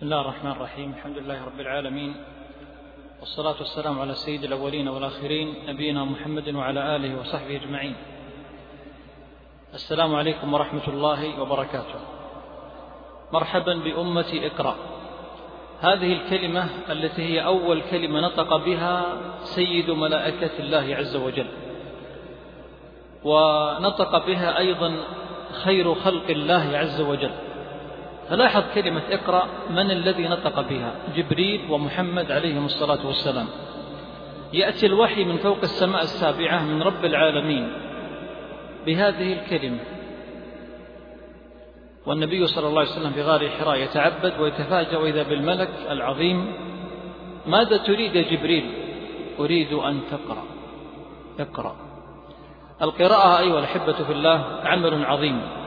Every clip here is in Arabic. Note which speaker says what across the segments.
Speaker 1: بسم الله الرحمن الرحيم. الحمد لله رب العالمين. والصلاة والسلام على سيد الأولين والآخرين نبينا محمد وعلى آله وصحبه أجمعين. السلام عليكم ورحمة الله وبركاته. مرحبا بأمة إقرأ. هذه الكلمة التي هي أول كلمة نطق بها سيد ملائكة الله عز وجل. ونطق بها أيضا خير خلق الله عز وجل. فلاحظ كلمة اقرأ من الذي نطق بها. جبريل ومحمد عليهم الصلاة والسلام. يأتي الوحي من فوق السماء السابعة من رب العالمين. بهذه الكلمة. والنبي صلى الله عليه وسلم في غار حراء يتعبد ويتفاجأ وإذا بالملك العظيم. ماذا تريد يا جبريل؟ أريد أن تقرأ. اقرأ. القراءة أيها الأحبة في الله عمل عظيم.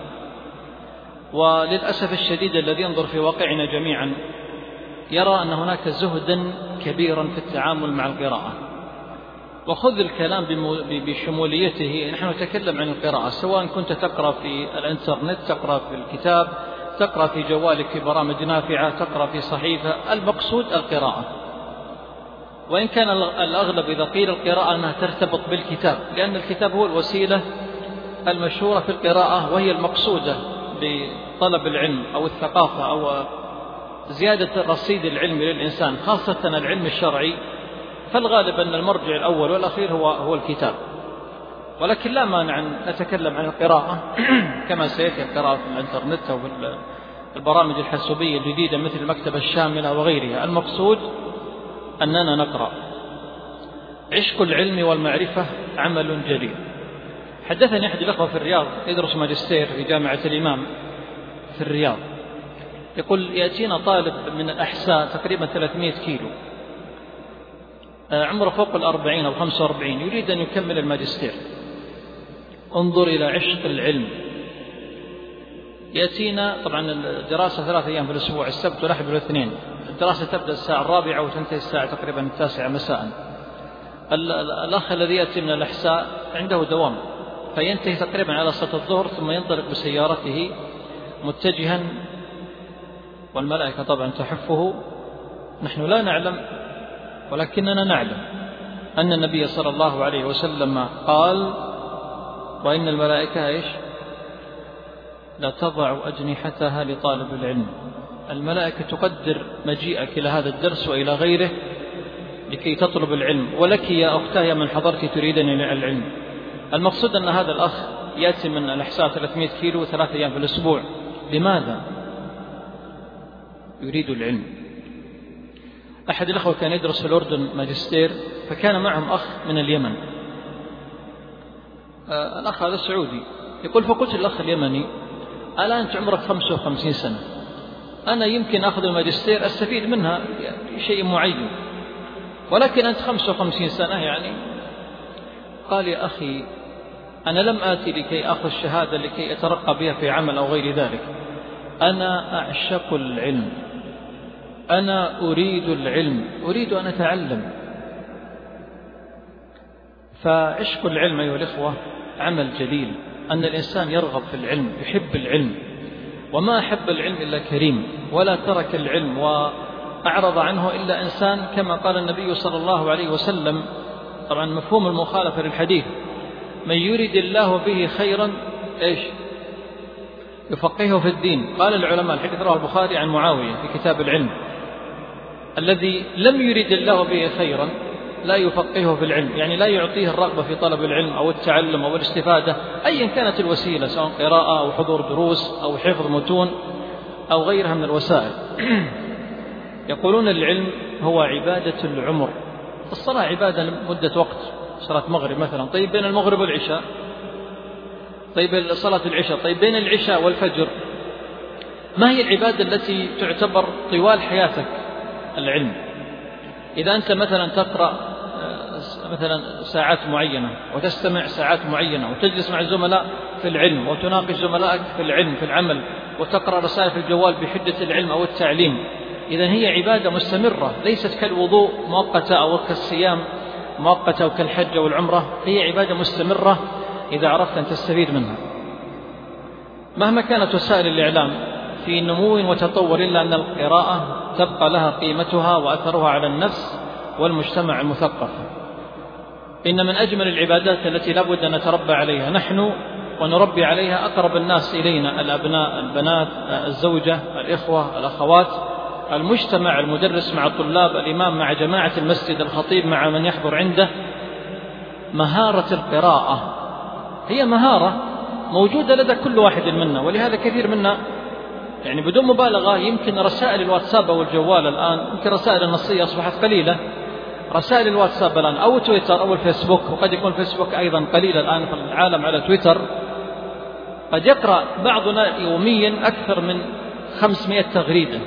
Speaker 1: وللأسف الشديد الذي ينظر في واقعنا جميعا يرى أن هناك زهدا كبيرا في التعامل مع القراءة. وخذ الكلام بشموليته. نحن نتكلم عن القراءة. سواء كنت تقرأ في الإنترنت تقرأ في الكتاب تقرأ في جوالك في برامج نافعة تقرأ في صحيفة المقصود القراءة. وإن كان الأغلب إذا قيل القراءة أنها ترتبط بالكتاب لأن الكتاب هو الوسيلة المشهورة في القراءة وهي المقصودة بطلب العلم أو الثقافة أو زيادة الرصيد العلمي للإنسان خاصة العلم الشرعي فالغالب أن المرجع الأول والأخير هو هو الكتاب. ولكن لا مانع أن نتكلم عن القراءة. كما سيأتي القراءة في الإنترنت أو البرامج الحاسوبية الجديدة مثل المكتبة الشاملة وغيرها. المقصود أننا نقرأ. عشق العلم والمعرفة عمل جليل. حدثني أحد الأخوة في الرياض يدرس ماجستير في جامعة الإمام. في الرياض. يقول يأتينا طالب من الأحساء تقريبا 300 كيلو. عمره فوق الأربعين أو خمسة وأربعين. يريد أن يكمل الماجستير. انظر إلى عشق العلم. يأتينا طبعا الدراسة ثلاثة أيام في الأسبوع السبت والأحد والاثنين. الدراسة تبدأ الساعة الرابعة وتنتهي الساعة تقريبا التاسعة مساء. الأخ الذي يأتي من الأحساء عنده دوام. فينتهي تقريبا على صلاة الظهر ثم ينطلق بسيارته متجها والملائكة طبعا تحفه. نحن لا نعلم ولكننا نعلم أن النبي صلى الله عليه وسلم قال وإن الملائكة إيش؟ لا تضع أجنحتها لطالب العلم. الملائكة تقدر مجيئك إلى هذا الدرس وإلى غيره لكي تطلب العلم. ولك يا أختاه يا من حضرت تريدن العلم المقصود أن هذا الأخ يأتي من الأحساء 300 كيلو ثلاثة أيام في الأسبوع. لماذا؟ يريد العلم؟ أحد الأخوة كان يدرس في الأردن ماجستير فكان معهم أخ من اليمن. آه الأخ هذا سعودي. يقول فقلت للأخ اليمني ألا أنت عمرك 55 سنة؟ أنا يمكن أخذ الماجستير أستفيد منها شيء معين. ولكن أنت 55 سنة يعني؟ قال يا أخي أنا لم آتي لكي أخذ الشهادة لكي أترقى بها في عمل أو غير ذلك. أنا أعشق العلم. أنا أريد العلم. أريد أن أتعلم. فعشق العلم أيها الإخوة عمل جليل. أن الإنسان يرغب في العلم يحب العلم. وما أحب العلم إلا كريم ولا ترك العلم وأعرض عنه إلا إنسان كما قال النبي صلى الله عليه وسلم. طبعا مفهوم المخالفة للحديث. من يريد الله به خيرا إيش؟ يفقهه في الدين. قال العلماء الحديث رواه البخاري عن معاوية في كتاب العلم. الذي لم يرد الله به خيرا لا يفقهه في العلم. يعني لا يعطيه الرغبة في طلب العلم أو التعلم أو الاستفادة. أيا كانت الوسيلة سواء قراءة أو حضور دروس أو حفظ متون أو غيرها من الوسائل. يقولون العلم هو عبادة العمر. الصلاة عبادة لمدة وقت صلاة مغرب مثلا. طيب بين المغرب والعشاء طيب صلاة العشاء. طيب بين العشاء والفجر ما هي العبادة التي تعتبر طوال حياتك؟ العلم. إذا أنت مثلا تقرأ مثلا ساعات معينة وتستمع ساعات معينة وتجلس مع الزملاء في العلم وتناقش زملائك في العلم في العمل وتقرأ رسائل في الجوال بحجة العلم أو التعليم. إذا هي عبادة مستمرة ليست كالوضوء مؤقتة أو كالصيام مؤقتة أو كالحج أو العمرة هي عبادة مستمرة إذا عرفت أن تستفيد منها. مهما كانت وسائل الإعلام في نمو وتطور إلا أن القراءة تبقى لها قيمتها وأثرها على النفس والمجتمع المثقف. إن من أجمل العبادات التي لابد أن نتربى عليها. نحن ونربي عليها أقرب الناس إلينا الأبناء البنات الزوجة الإخوة الأخوات المجتمع المدرس مع الطلاب الإمام مع جماعة المسجد الخطيب مع من يحضر عنده. مهارة القراءة هي مهارة موجودة لدى كل واحد منا ولهذا كثير منا يعني بدون مبالغة يمكن رسائل الواتساب أو الجوال الآن يمكن رسائل النصية أصبحت قليلة. رسائل الواتساب الآن أو تويتر أو الفيسبوك وقد يكون الفيسبوك أيضا قليل الآن في العالم على تويتر. قد يقرأ بعضنا يوميا أكثر من 500 تغريدة.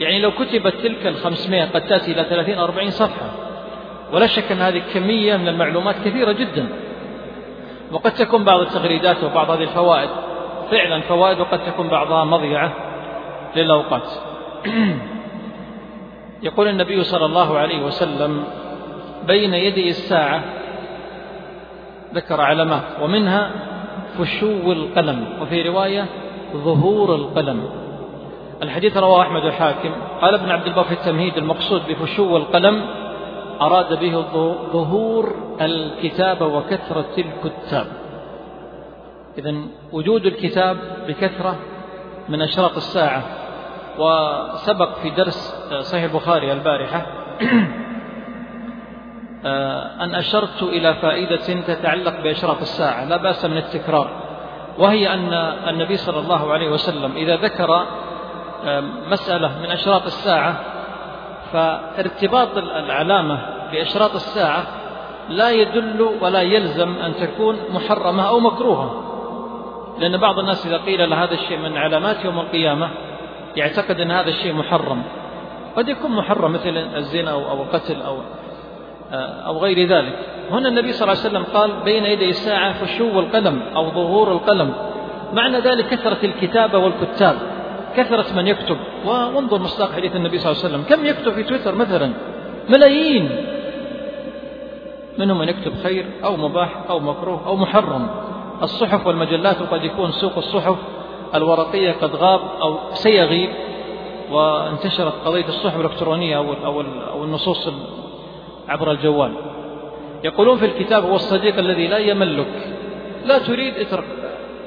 Speaker 1: يعني لو كتبت تلك الخمسمائة قد تأتي إلى 30 40 صفحة. ولا شك أن هذه كمية من المعلومات كثيرة جدا. وقد تكون بعض التغريدات وبعض هذه الفوائد. فعلا فوائد وقد تكون بعضها مضيعة للأوقات. يقول النبي صلى الله عليه وسلم بين يدي الساعة ذكر علامات ومنها فشو القلم وفي رواية ظهور القلم. الحديث رواه أحمد الحاكم قال ابن عبد البر في التمهيد المقصود بفشو القلم أراد به ظهور الكتاب وكثرة الكتاب. إذا وجود الكتاب بكثرة من أشراط الساعة. وسبق في درس صحيح البخاري البارحة أن أشرت إلى فائدة تتعلق بأشراط الساعة لا بأس من التكرار. وهي أن النبي صلى الله عليه وسلم إذا ذكر مسألة من أشراط الساعة فارتباط العلامة بأشراط الساعة لا يدل ولا يلزم أن تكون محرمة أو مكروهة. لأن بعض الناس إذا قيل له هذا الشيء من علامات يوم القيامة يعتقد أن هذا الشيء محرم. قد يكون محرم مثل الزنا أو القتل أو أو غير ذلك. هنا النبي صلى الله عليه وسلم قال بين يدي الساعة فشو القلم أو ظهور القلم. معنى ذلك كثرة الكتابة والكتاب. كثرة من يكتب. وانظر مصداق حديث النبي صلى الله عليه وسلم. كم يكتب في تويتر مثلا ملايين. منهم من يكتب خير أو مباح أو مكروه أو محرم. الصحف والمجلات وقد يكون سوق الصحف الورقية قد غاب أو سيغيب. وانتشرت قضية الصحف الإلكترونية أو أو أو النصوص عبر الجوال. يقولون في الكتاب هو الصديق الذي لا يملك. لا تريد اترك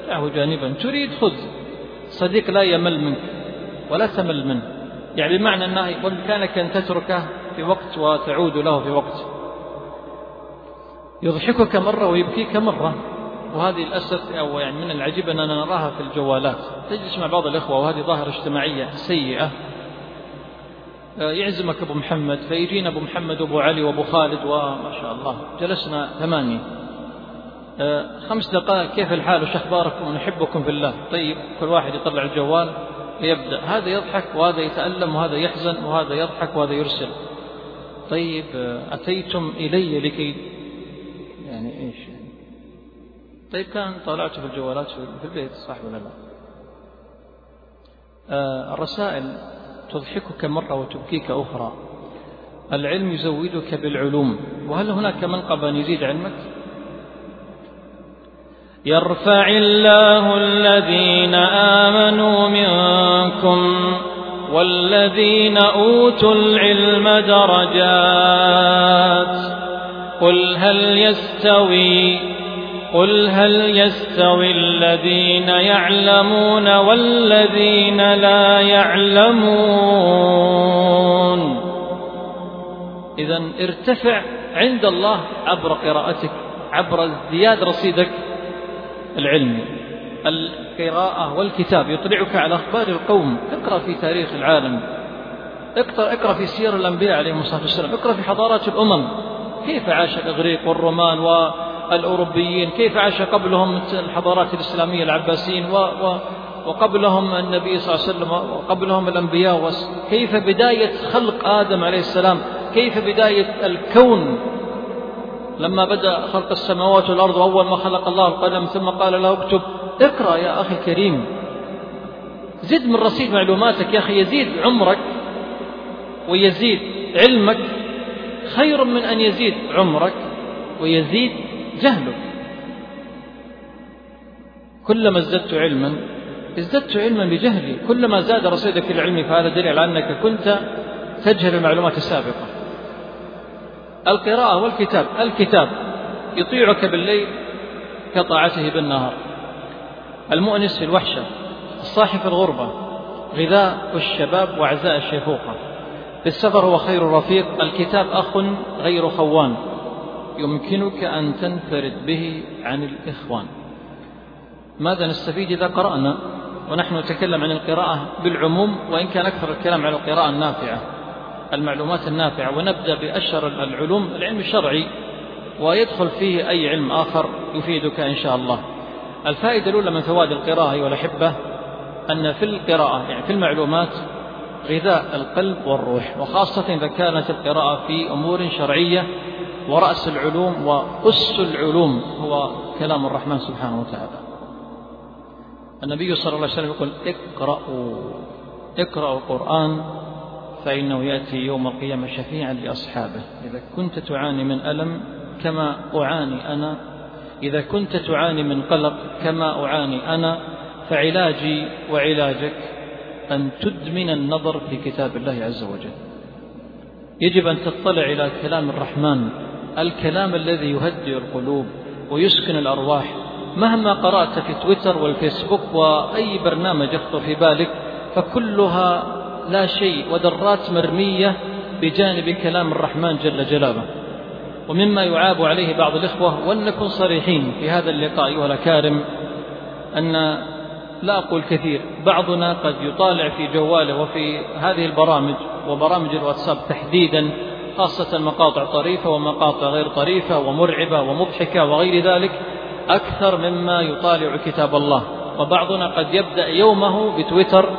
Speaker 1: له جانبا. تريد خذ. صديق لا يمل منك ولا تمل منه. يعني بمعنى أنه بإمكانك أن تتركه في وقت وتعود له في وقت. يضحكك مرة ويبكيك مرة. وهذه للأسف أو يعني من العجيب أننا نراها في الجوالات. تجلس مع بعض الإخوة وهذه ظاهرة اجتماعية سيئة. يعزمك أبو محمد فيجينا أبو محمد وأبو علي وأبو خالد وما شاء الله. جلسنا ثمانية. خمس دقائق كيف الحال؟ وش أخباركم؟ ونحبكم في الله. طيب كل واحد يطلع الجوال ويبدأ. هذا يضحك وهذا يتألم وهذا يحزن وهذا يضحك وهذا يرسل. طيب آه، أتيتم إلي لكي يعني إيش؟ طيب كان طالعت في الجوالات في البيت صح ولا لا؟ آه الرسائل تضحكك مرة وتبكيك أخرى. العلم يزودك بالعلوم. وهل هناك منقبة يزيد علمك؟ يرفع الله الذين آمنوا منكم والذين أوتوا العلم درجات قل هل يستوي قل هل يستوي الذين يعلمون والذين لا يعلمون إذا ارتفع عند الله عبر قراءتك عبر ازدياد رصيدك العلمي القراءة والكتاب يطلعك على أخبار القوم. اقرأ في تاريخ العالم. اقرأ, في سير الأنبياء عليهم الصلاة والسلام. اقرأ في حضارات الأمم. كيف عاش الإغريق والرومان و الأوروبيين كيف عاش قبلهم الحضارات الإسلامية العباسيين و و وقبلهم النبي صلى الله عليه وسلم وقبلهم الأنبياء كيف بداية خلق آدم عليه السلام؟ كيف بداية الكون؟ لما بدأ خلق السماوات والأرض أول ما خلق الله القلم ثم قال له اكتب. اقرأ يا أخي الكريم. زد من رصيد معلوماتك يا أخي يزيد عمرك ويزيد علمك. خير من أن يزيد عمرك ويزيد جهلك. كلما ازددت علما ازددت علما بجهلي. كلما زاد رصيدك العلمي فهذا دليل على أنك كنت تجهل المعلومات السابقة. القراءة والكتاب الكتاب يطيعك بالليل كطاعته بالنهار. المؤنس في الوحشة الصاحب في الغربة غذاء الشباب وعزاء الشيخوخة. في السفر هو خير رفيق الكتاب أخ غير خوان. يمكنك أن تنفرد به عن الإخوان. ماذا نستفيد إذا قرأنا؟ ونحن نتكلم عن القراءة بالعموم وإن كان أكثر الكلام على القراءة النافعة. المعلومات النافعة ونبدأ بأشهر العلوم. العلم الشرعي ويدخل فيه أي علم آخر يفيدك إن شاء الله. الفائدة الأولى من فوائد القراءة أيها الأحبة أن في القراءة يعني في المعلومات غذاء القلب والروح وخاصة إذا كانت القراءة في أمور شرعية ورأس العلوم وأس العلوم هو كلام الرحمن سبحانه وتعالى. النبي صلى الله عليه وسلم يقول اقرأوا اقرأوا القرآن فإنه يأتي يوم القيامة شفيعا لأصحابه. إذا كنت تعاني من ألم كما أعاني أنا. إذا كنت تعاني من قلق كما أعاني أنا. فعلاجي وعلاجك أن تدمن النظر في كتاب الله عز وجل. يجب أن تطلع إلى كلام الرحمن. الكلام الذي يهدئ القلوب ويسكن الأرواح. مهما قرأت في تويتر والفيسبوك وأي برنامج يخطر في بالك فكلها لا شيء ودرات مرمية بجانب كلام الرحمن جل جلاله. ومما يعاب عليه بعض الإخوة وأن نكون صريحين في هذا اللقاء أيها الأكارم أن لا أقول كثير. بعضنا قد يطالع في جواله وفي هذه البرامج وبرامج الواتساب تحديدا خاصة مقاطع طريفة ومقاطع غير طريفة ومرعبة ومضحكة وغير ذلك أكثر مما يطالع كتاب الله. وبعضنا قد يبدأ يومه بتويتر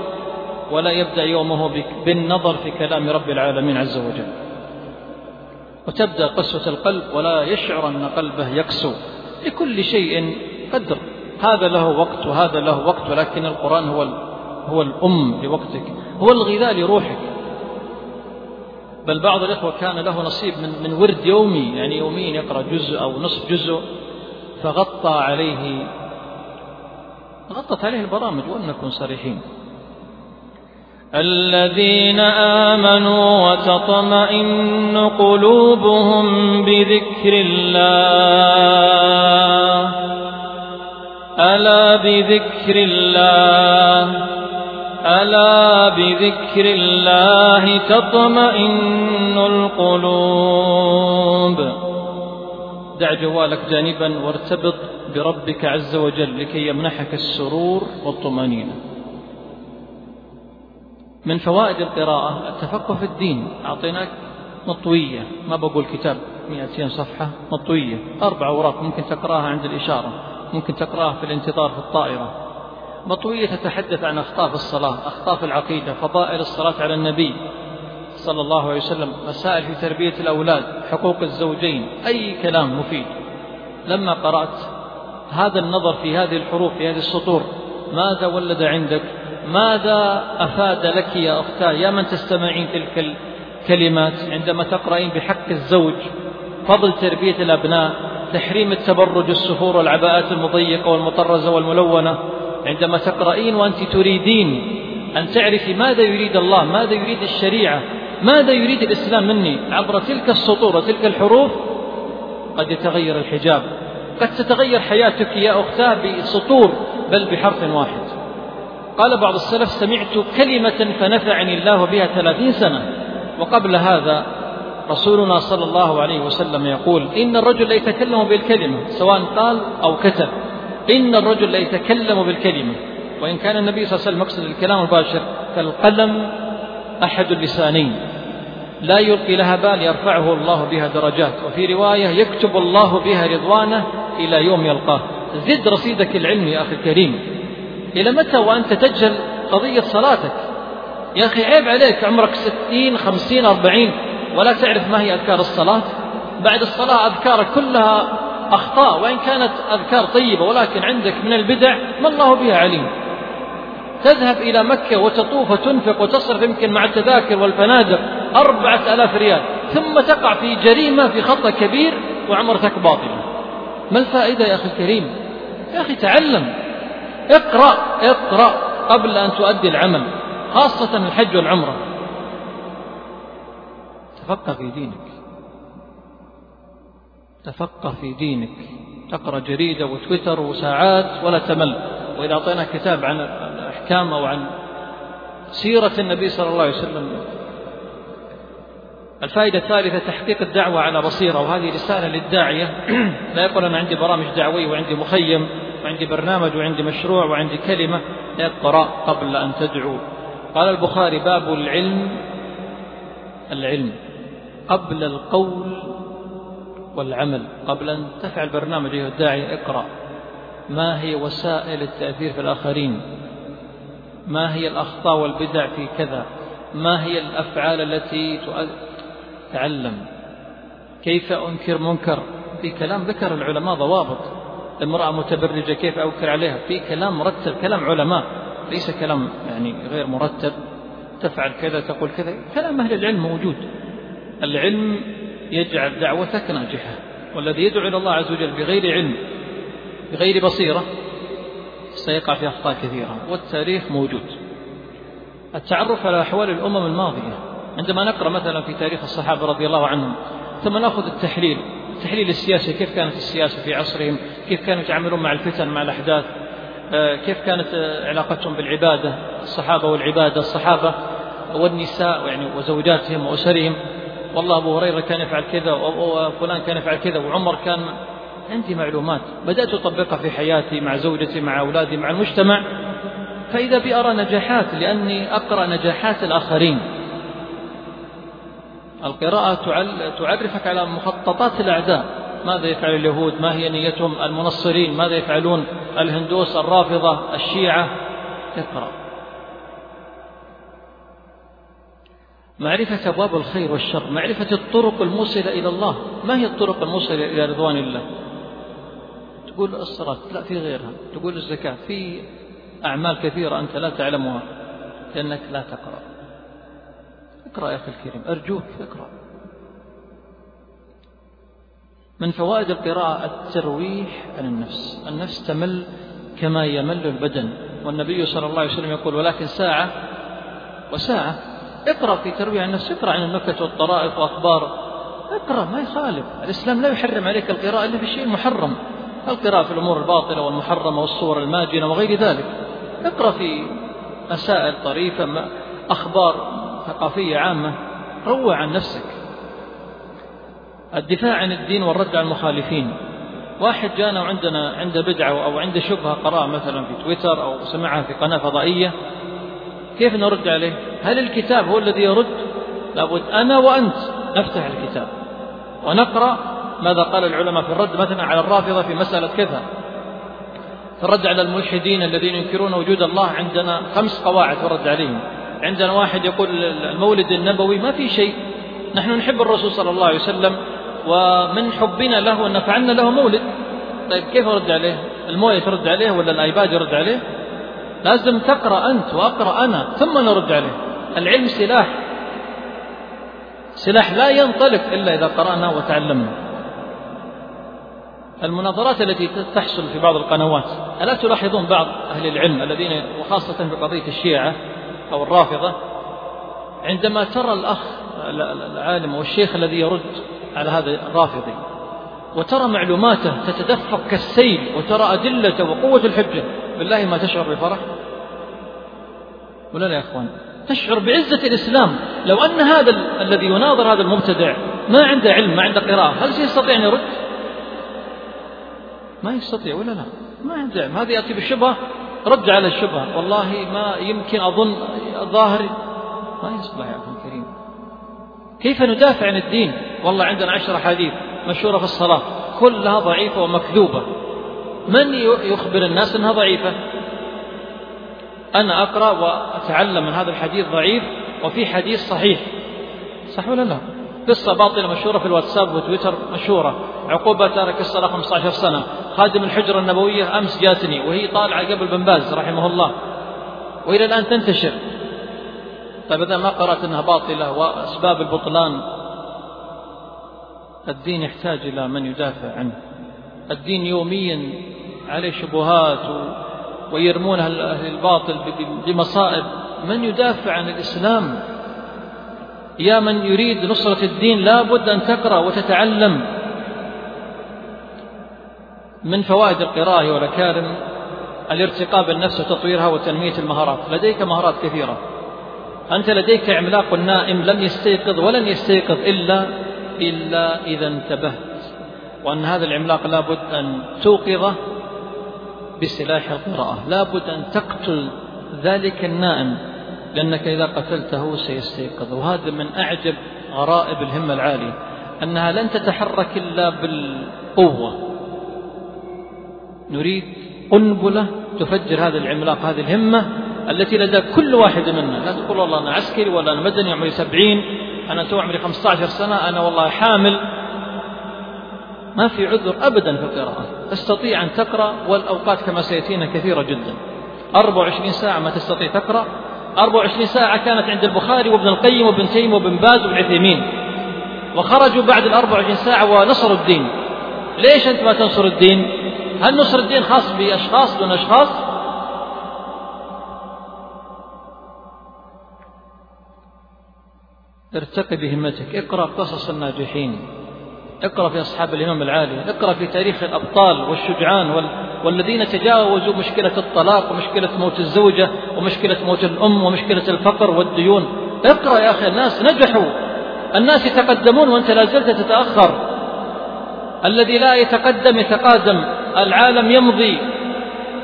Speaker 1: ولا يبدأ يومه بالنظر في كلام رب العالمين عز وجل. وتبدأ قسوة القلب ولا يشعر أن قلبه يقسو. لكل شيء قدر. هذا له وقت وهذا له وقت ولكن القرآن هو هو الأم لوقتك. هو الغذاء لروحك. بل بعض الإخوة كان له نصيب من من ورد يومي يعني يوميا يقرأ جزء أو نصف جزء فغطى عليه غطت عليه البرامج ولنكن صريحين. الذين آمنوا وتطمئن قلوبهم بذكر الله. ألا بذكر الله. ألا بذكر الله تطمئن القلوب. دع جوالك جانبا وارتبط بربك عز وجل لكي يمنحك السرور والطمأنينة. من فوائد القراءة التفقه في الدين. أعطيناك مطوية. ما بقول كتاب 200 صفحة مطوية. أربع أوراق ممكن تقرأها عند الإشارة ممكن تقرأها في الانتظار في الطائرة. مطوية تتحدث عن أخطاء في الصلاة أخطاء في العقيدة فضائل الصلاة على النبي صلى الله عليه وسلم مسائل في تربية الأولاد حقوق الزوجين أي كلام مفيد. لما قرأت هذا النظر في هذه الحروف في هذه السطور ماذا ولد عندك؟ ماذا أفاد لك يا أختاه؟ يا من تستمعين تلك الكلمات عندما تقرأين بحق الزوج فضل تربية الأبناء تحريم التبرج السفور والعباءات المضيقة والمطرزة والملونة. عندما تقرأين وأنت تريدين أن تعرفي ماذا يريد الله ماذا يريد الشريعة ماذا يريد الإسلام مني عبر تلك السطور وتلك الحروف قد يتغير الحجاب. قد تتغير حياتك يا أختاه بسطور بل بحرف واحد. قال بعض السلف سمعت كلمة فنفعني الله بها ثلاثين سنة. وقبل هذا رسولنا صلى الله عليه وسلم يقول إن الرجل لا يتكلم بالكلمة سواء قال أو كتب إن الرجل لا يتكلم بالكلمة. وإن كان النبي صلى الله عليه وسلم يقصد الكلام المباشر كالقلم أحد اللسانين. لا يلقي لها بال يرفعه الله بها درجات. وفي رواية يكتب الله بها رضوانه إلى يوم يلقاه. زد رصيدك العلمي يا أخي الكريم. إلى متى وأنت تجهل قضية صلاتك؟ يا أخي عيب عليك عمرك ستين خمسين أربعين ولا تعرف ما هي أذكار الصلاة؟ بعد الصلاة أذكارك كلها أخطاء وإن كانت أذكار طيبة ولكن عندك من البدع ما الله بها عليم. تذهب إلى مكة وتطوف وتنفق وتصرف يمكن مع التذاكر والفنادق أربعة ألاف ريال ثم تقع في جريمة في خطأ كبير وعمرتك باطلة. ما الفائدة يا أخي الكريم؟ يا أخي تعلم. اقرأ اقرأ قبل أن تؤدي العمل خاصة الحج والعمرة. تفقه في دينك. تفقه في دينك. تقرأ جريدة وتويتر وساعات ولا تمل. وإذا أعطينا كتاب عن الأحكام أو عن سيرة النبي صلى الله عليه وسلم. الفائدة الثالثة تحقيق الدعوة على بصيرة. وهذه رسالة للداعية. لا يقول أنا عندي برامج دعوية وعندي مخيم. وعندي برنامج وعندي مشروع وعندي كلمة اقرأ قبل أن تدعو. قال البخاري باب العلم العلم قبل القول والعمل قبل أن تفعل برنامج أيها الداعية اقرأ. ما هي وسائل التأثير في الآخرين؟ ما هي الأخطاء والبدع في كذا؟ ما هي الأفعال التي تعلم؟ كيف أنكر منكر؟ في كلام ذكر العلماء ضوابط. امرأة متبرجة كيف أنكر عليها؟ في كلام مرتب كلام علماء ليس كلام يعني غير مرتب. تفعل كذا تقول كذا. كلام أهل العلم موجود. العلم يجعل دعوتك ناجحة. والذي يدعو إلى الله عز وجل بغير علم بغير بصيرة سيقع في أخطاء كثيرة. والتاريخ موجود. التعرف على أحوال الأمم الماضية. عندما نقرأ مثلا في تاريخ الصحابة رضي الله عنهم ثم نأخذ التحليل. التحليل السياسي كيف كانت السياسة في عصرهم؟ كيف كانوا يتعاملون مع الفتن مع الأحداث؟ آه، كيف كانت علاقتهم بالعبادة؟ الصحابة والعبادة الصحابة والنساء يعني وزوجاتهم وأسرهم. والله أبو هريرة كان يفعل كذا وفلان كان يفعل كذا وعمر كان عندي معلومات. بدأت أطبقها في حياتي مع زوجتي مع أولادي مع المجتمع. فإذا بي أرى نجاحات لأني أقرأ نجاحات الآخرين. القراءة تعرفك على مخططات الأعداء. ماذا يفعل اليهود؟ ما هي نيتهم؟ المنصرين. ماذا يفعلون؟ الهندوس الرافضة الشيعة. اقرأ. معرفة أبواب الخير والشر. معرفة الطرق الموصلة إلى الله. ما هي الطرق الموصلة إلى رضوان الله؟ تقول الصلاة. لا في غيرها. تقول الزكاة. في أعمال كثيرة أنت لا تعلمها لأنك لا تقرأ. اقرأ يا أخي الكريم أرجوك اقرأ من فوائد القراءة الترويح عن النفس النفس تمل كما يمل البدن. والنبي صلى الله عليه وسلم يقول ولكن ساعة وساعة. اقرأ في ترويح النفس اقرأ عن النكت والطرائف وأخبار. اقرأ ما يخالف. الإسلام لا يحرم عليك القراءة إلا في الشيء المحرم القراءة في الأمور الباطلة والمحرمة والصور الماجنة وغير ذلك. اقرأ في مسائل طريفة أخبار. ثقافية عامة روع عن نفسك. الدفاع عن الدين والرد على المخالفين. واحد جانا وعندنا عنده بدعة أو عنده شبهة قرأ مثلا في تويتر أو سمعها في قناة فضائية. كيف نرد عليه؟ هل الكتاب هو الذي يرد؟ لابد أنا وأنت نفتح الكتاب. ونقرأ ماذا قال العلماء في الرد مثلا على الرافضة في مسألة كذا. في الرد على الملحدين الذين ينكرون وجود الله عندنا خمس قواعد في الرد عليهم. عندنا واحد يقول المولد النبوي ما في شيء. نحن نحب الرسول صلى الله عليه وسلم ومن حبنا له أن فعلنا له مولد. طيب كيف أرد عليه؟ الموية ترد عليه ولا الآيباد يرد عليه؟ لازم تقرأ أنت وأقرأ أنا ثم نرد عليه. العلم سلاح. سلاح لا ينطلق إلا إذا قرأنا وتعلمنا. المناظرات التي تحصل في بعض القنوات ألا تلاحظون بعض أهل العلم الذين وخاصة في قضية الشيعة أو الرافضة عندما ترى الأخ العالم أو الشيخ الذي يرد على هذا الرافضي وترى معلوماته تتدفق كالسيل وترى أدلته وقوة الحجة بالله ما تشعر بفرح ولا لا يا أخوان؟ تشعر بعزة الإسلام. لو أن هذا الذي يناظر هذا المبتدع ما عنده علم ما عنده قراءة هل سيستطيع أن يرد؟ ما يستطيع ولا لا؟ ما عنده علم. هذه يأتي بالشبهة رد على الشبهة. والله ما يمكن أظن ظاهر ما يصلح يا أخي الكريم. كيف ندافع عن الدين؟ والله عندنا عشر حديث مشهورة في الصلاة كلها ضعيفة ومكذوبة. من يخبر الناس أنها ضعيفة؟ أنا أقرأ وأتعلم من هذا الحديث ضعيف وفي حديث صحيح. صح ولا لا؟ قصة باطلة مشهورة في الواتساب وتويتر مشهورة. عقوبة تارك الصلاة 15 سنة. خادم الحجرة النبوية أمس جاتني وهي طالعة قبل بن باز رحمه الله. وإلى الآن تنتشر. طيب إذا ما قرأت أنها باطلة وأسباب البطلان الدين يحتاج إلى من يدافع عنه. الدين يوميا عليه شبهات ويرمون أهل الباطل بمصائب. من يدافع عن الإسلام؟ يا من يريد نصرة الدين لا بد أن تقرأ وتتعلم. من فوائد القراءة والأكارم الارتقاء بالنفس وتطويرها وتنمية المهارات. لديك مهارات كثيرة. أنت لديك عملاق نائم لم يستيقظ ولن يستيقظ إلا إلا إذا انتبهت. وأن هذا العملاق لابد أن توقظه بسلاح القراءة. لابد أن تقتل ذلك النائم لأنك إذا قتلته سيستيقظ. وهذا من أعجب غرائب الهمة العالية أنها لن تتحرك إلا بالقوة. نريد قنبلة تفجر هذا العملاق هذه الهمة التي لدى كل واحد منا. لا تقول والله أنا عسكري ولا أنا مدني عمري سبعين أنا تو عمري 15 سنة أنا والله حامل. ما في عذر أبدا في القراءة. تستطيع أن تقرأ والأوقات كما سيأتينا كثيرة جدا. 24 ساعة ما تستطيع تقرأ. 24 ساعة كانت عند البخاري وابن القيم وابن تيم وابن باز وابن عثيمين وخرجوا بعد ال 24 ساعة ونصروا الدين. ليش أنت ما تنصر الدين؟ هل نصر الدين خاص بأشخاص دون أشخاص؟ ارتقي بهمتك اقرأ قصص الناجحين اقرأ في أصحاب الإمام العالي اقرأ في تاريخ الأبطال والشجعان وال... والذين تجاوزوا مشكلة الطلاق ومشكلة موت الزوجة ومشكلة موت الأم ومشكلة الفقر والديون. اقرأ يا أخي الناس نجحوا الناس يتقدمون وأنت لا زلت تتأخر. الذي لا يتقدم يتقادم. العالم يمضي.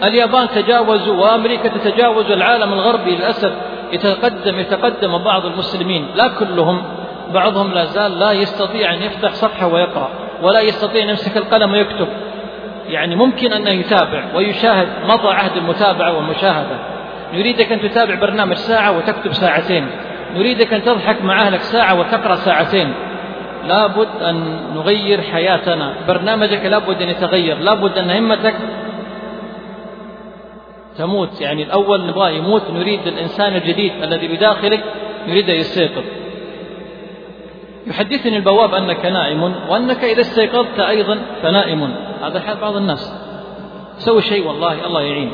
Speaker 1: اليابان تجاوزوا وأمريكا تتجاوز العالم الغربي للأسف. يتقدم يتقدم بعض المسلمين. لا كلهم. بعضهم لا زال لا يستطيع أن يفتح صفحة ويقرأ ولا يستطيع أن يمسك القلم ويكتب. يعني ممكن أنه يتابع ويشاهد مضى عهد المتابعة والمشاهدة. نريدك أن تتابع برنامج ساعة وتكتب ساعتين. نريدك أن تضحك مع أهلك ساعة وتقرأ ساعتين. لابد أن نغير حياتنا. برنامجك لابد أن يتغير. لابد أن همتك تموت. يعني الأول نبغى يموت. نريد الإنسان الجديد الذي بداخلك نريد أن يستيقظ. يحدثني البواب أنك نائم وأنك إذا استيقظت أيضا فنائم. هذا حال بعض الناس. سوي شيء والله الله يعين.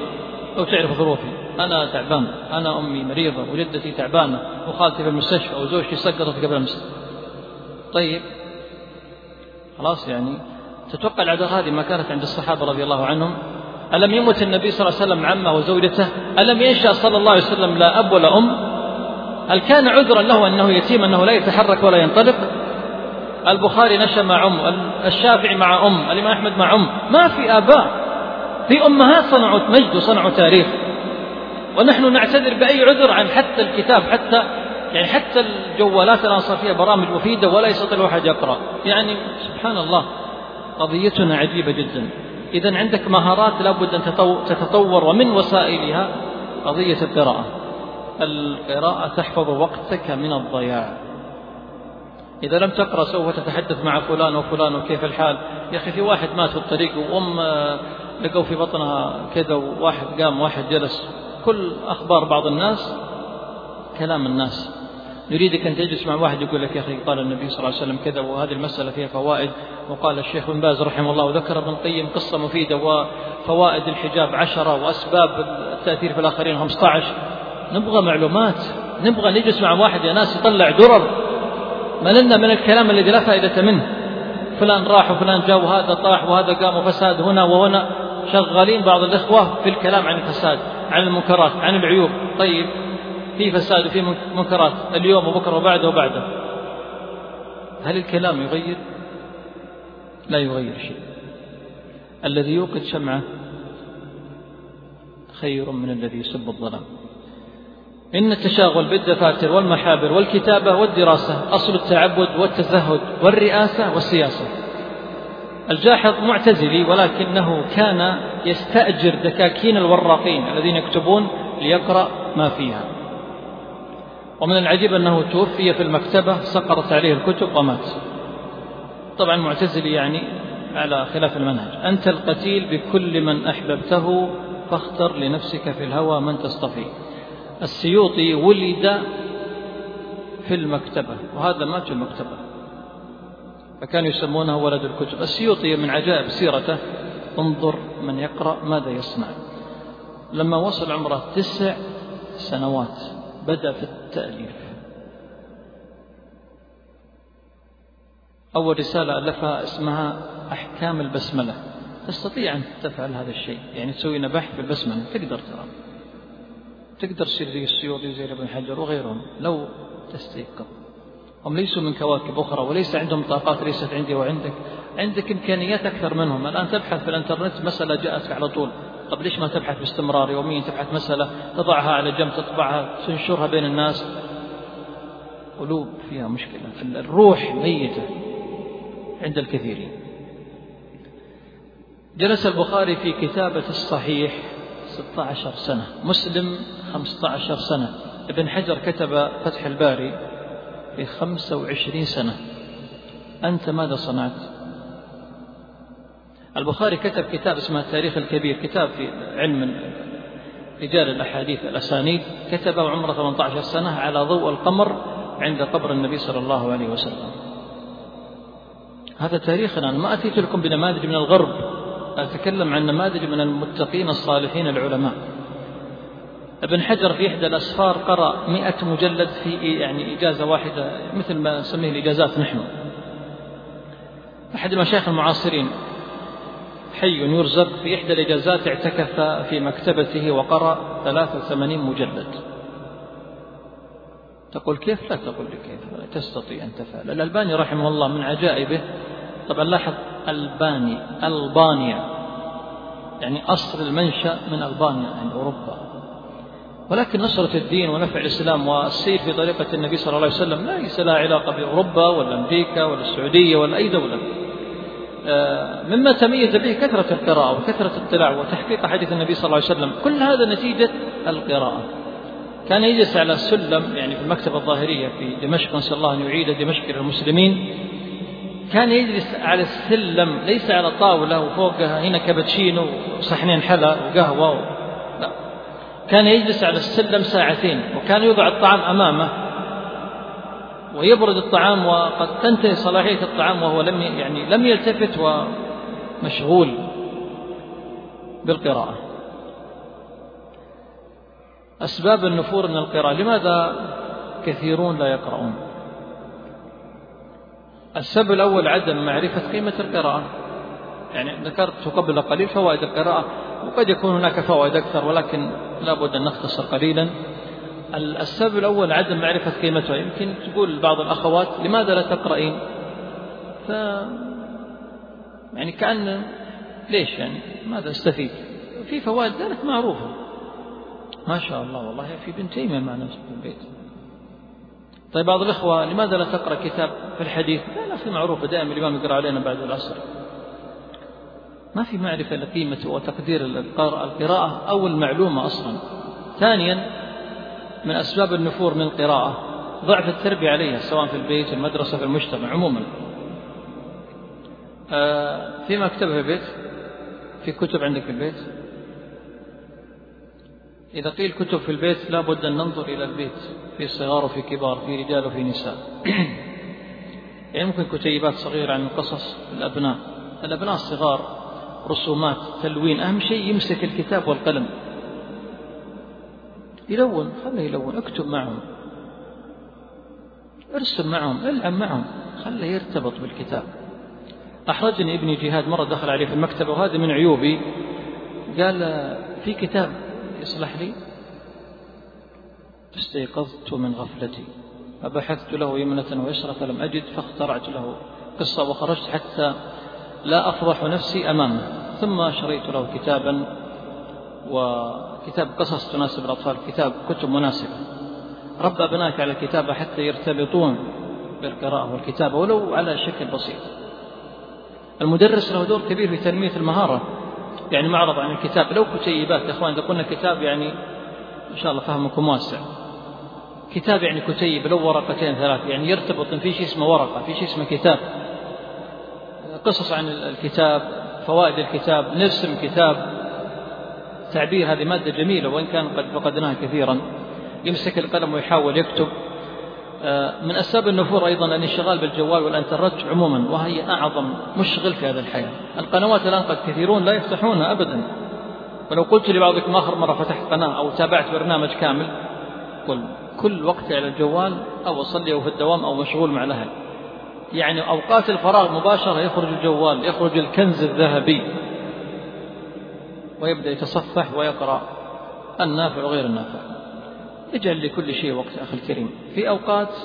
Speaker 1: لو تعرف ظروفي. أنا تعبان. أنا أمي مريضة وجدتي تعبانة. وخالتي في المستشفى وزوجتي سقطت قبل أمس. طيب. خلاص يعني تتوقع العادات هذه ما كانت عند الصحابة رضي الله عنهم؟ ألم يمت النبي صلى الله عليه وسلم عمه وزوجته؟ ألم ينشأ صلى الله عليه وسلم لا أب ولا أم؟ هل كان عذرا له أنه يتيم أنه لا يتحرك ولا ينطلق؟ البخاري نشأ مع أم الشافعي مع أم الإمام أحمد مع أم. ما في آباء. في أمهات صنعوا مجد وصنعوا تاريخ. ونحن نعتذر بأي عذر عن حتى الكتاب حتى يعني حتى الجوالات الآن صار فيها برامج مفيدة ولا يستطيع الواحد يقرأ. يعني سبحان الله قضيتنا عجيبة جدا. إذا عندك مهارات لابد أن تتطور ومن وسائلها قضية القراءة. القراءة تحفظ وقتك من الضياع. إذا لم تقرأ سوف تتحدث مع فلان وفلان وكيف الحال. يا أخي في واحد مات في الطريق وأم لقوا في بطنها كذا وواحد قام واحد جلس. كل أخبار بعض الناس كلام الناس. نريدك أن تجلس مع واحد يقول لك يا أخي قال النبي صلى الله عليه وسلم كذا وهذه المسألة فيها فوائد وقال الشيخ بن باز رحمه الله وذكر ابن القيم قصة مفيدة وفوائد الحجاب عشرة وأسباب التأثير في الآخرين 15 نبغى معلومات نبغى نجلس مع واحد يا ناس يطلع درر. مللنا من الكلام الذي لا فائدة منه. فلان راح وفلان جاء وهذا طاح وهذا قام وفساد هنا وهنا. شغالين بعض الإخوة في الكلام عن الفساد عن المنكرات عن العيوب. طيب في فساد وفي منكرات اليوم وبكرة وبعده وبعده. هل الكلام يغير؟ لا يغير شيء. الذي يوقد شمعة خير من الذي يسب الظلام. إن التشاغل بالدفاتر والمحابر والكتابة والدراسة أصل التعبد والتزهد والرئاسة والسياسة. الجاحظ معتزلي ولكنه كان يستأجر دكاكين الوراقين الذين يكتبون ليقرأ ما فيها. ومن العجيب أنه توفي في المكتبة سقطت عليه الكتب ومات. طبعا معتزلي يعني على خلاف المنهج. أنت القتيل بكل من أحببته فاختر لنفسك في الهوى من تصطفي السيوطي ولد في المكتبة وهذا مات في المكتبة. فكانوا يسمونه ولد الكتب. السيوطي من عجائب سيرته انظر من يقرأ ماذا يصنع. لما وصل عمره تسع سنوات بدأ في التأليف. أول رسالة ألفها اسمها أحكام البسملة. تستطيع أن تفعل هذا الشيء. يعني تسوي لنا بحث في البسملة. تقدر ترى. تقدر تصير زي السيوطي وزي ابن حجر وغيرهم. لو تستيقظ. هم ليسوا من كواكب أخرى وليس عندهم طاقات ليست عندي وعندك. عندك إمكانيات أكثر منهم. الآن تبحث في الإنترنت. مسألة جاءتك على طول. طب ليش ما تبحث باستمرار؟ يوميا تبحث مسألة تضعها على جنب تطبعها تنشرها بين الناس. قلوب فيها مشكلة. الروح ميتة عند الكثيرين. جلس البخاري في كتابة الصحيح 16 سنة مسلم 15 سنة. ابن حجر كتب فتح الباري في 25 سنة. أنت ماذا صنعت؟ البخاري كتب كتاب اسمه التاريخ الكبير كتاب في علم رجال الأحاديث الأسانيد كتبه عمره 18 سنة على ضوء القمر عند قبر النبي صلى الله عليه وسلم. هذا تاريخنا أنا ما أتيت لكم بنماذج من الغرب. أتكلم عن نماذج من المتقين الصالحين العلماء. ابن حجر في إحدى الأسفار قرأ مئة مجلد في يعني إجازة واحدة مثل ما نسميه الإجازات نحن. أحد المشايخ المعاصرين حي يرزق في إحدى الإجازات اعتكف في مكتبته وقرأ 83 مجلد. تقول كيف؟ لا تقول لي كيف تستطيع أن تفعل. الألباني رحمه الله من عجائبه طبعا لاحظ ألباني ألبانيا يعني أصل المنشأ من ألبانيا يعني أوروبا. ولكن نصرة الدين ونفع الإسلام والسير في طريقة النبي صلى الله عليه وسلم ليس لها علاقة بأوروبا ولا أمريكا ولا السعودية ولا أي دولة. مما تميز به كثرة القراءة وكثرة الاطلاع وتحقيق حديث النبي صلى الله عليه وسلم كل هذا نتيجة القراءة. كان يجلس على السلم يعني في المكتبة الظاهرية في دمشق نسأل الله أن يعيد دمشق للمسلمين كان يجلس على السلم ليس على طاولة وفوقها هنا كابتشينو وصحنين حلا وقهوة. لا. كان يجلس على السلم ساعتين وكان يوضع الطعام أمامه. ويبرد الطعام وقد تنتهي صلاحية الطعام وهو لم يعني لم يلتفت ومشغول بالقراءة. أسباب النفور من القراءة. لماذا كثيرون لا يقرؤون؟ السبب الأول عدم معرفة قيمة القراءة. يعني ذكرت قبل قليل فوائد القراءة وقد يكون هناك فوائد أكثر ولكن لا بد أن نختصر قليلا. السبب الأول عدم معرفة قيمتها. يمكن تقول بعض الأخوات لماذا لا تقرأين؟ ف يعني كأن ليش يعني؟ ماذا أستفيد؟ في فوائد ذلك معروفة. ما شاء الله والله في بنت تيمية معنا في البيت. طيب بعض الإخوة لماذا لا تقرأ كتاب في الحديث؟ لا أخي معروفة. دائما الإمام يقرأ علينا بعد العصر. ما في معرفة لقيمة وتقدير القراءة أو المعلومة أصلا. ثانيا من أسباب النفور من القراءة ضعف التربية عليها سواء في البيت في المدرسة في المجتمع عموما. آه، في مكتبة في البيت في كتب عندك في البيت؟ إذا قيل كتب في البيت لا بد أن ننظر إلى البيت في صغار وفي كبار في رجال وفي نساء. يعني ممكن كتيبات صغيرة عن القصص الأبناء. الأبناء الصغار رسومات تلوين أهم شيء يمسك الكتاب والقلم. يلون خله يلون اكتب معهم. ارسم معهم العب معهم خله يرتبط بالكتاب. أحرجني ابني جهاد مرة دخل عليه في المكتبة وهذا من عيوبي. قال في كتاب يصلح لي؟ استيقظت من غفلتي فبحثت له يمنة ويسرى فلم أجد فاخترعت له قصة وخرجت حتى لا أفضح نفسي أمامه ثم شريت له كتابا وكتاب قصص تناسب الأطفال كتاب كتب مناسبة ربى أبنائك على الكتابة حتى يرتبطون بالقراءة والكتابة ولو على شكل بسيط. المدرس له دور كبير في تنمية المهارة يعني معرض عن الكتاب. لو كتيبات يا إخوان إذا قلنا كتاب يعني إن شاء الله فهمكم واسع كتاب يعني كتيب لو ورقتين ثلاث يعني يرتبط في شيء اسمه ورقة في شيء اسمه كتاب. قصص عن الكتاب فوائد الكتاب نرسم كتاب تعبير هذه مادة جميلة وإن كان قد فقدناها كثيرا يمسك القلم ويحاول يكتب. آه، من أسباب النفور أيضا الانشغال بالجوال والإنترنت عموما وهي أعظم مشغل في هذه الحياة. القنوات الآن قد كثيرون لا يفتحونها أبدا. ولو قلت لبعضكم آخر مرة فتحت قناة أو تابعت برنامج كامل قل كل وقت على الجوال أو أصلي أو في الدوام أو مشغول مع الأهل. يعني أوقات الفراغ مباشرة يخرج الجوال يخرج الكنز الذهبي. ويبدأ يتصفح ويقرأ. النافع وغير النافع. اجعل لكل شيء وقت أخي الكريم. في أوقات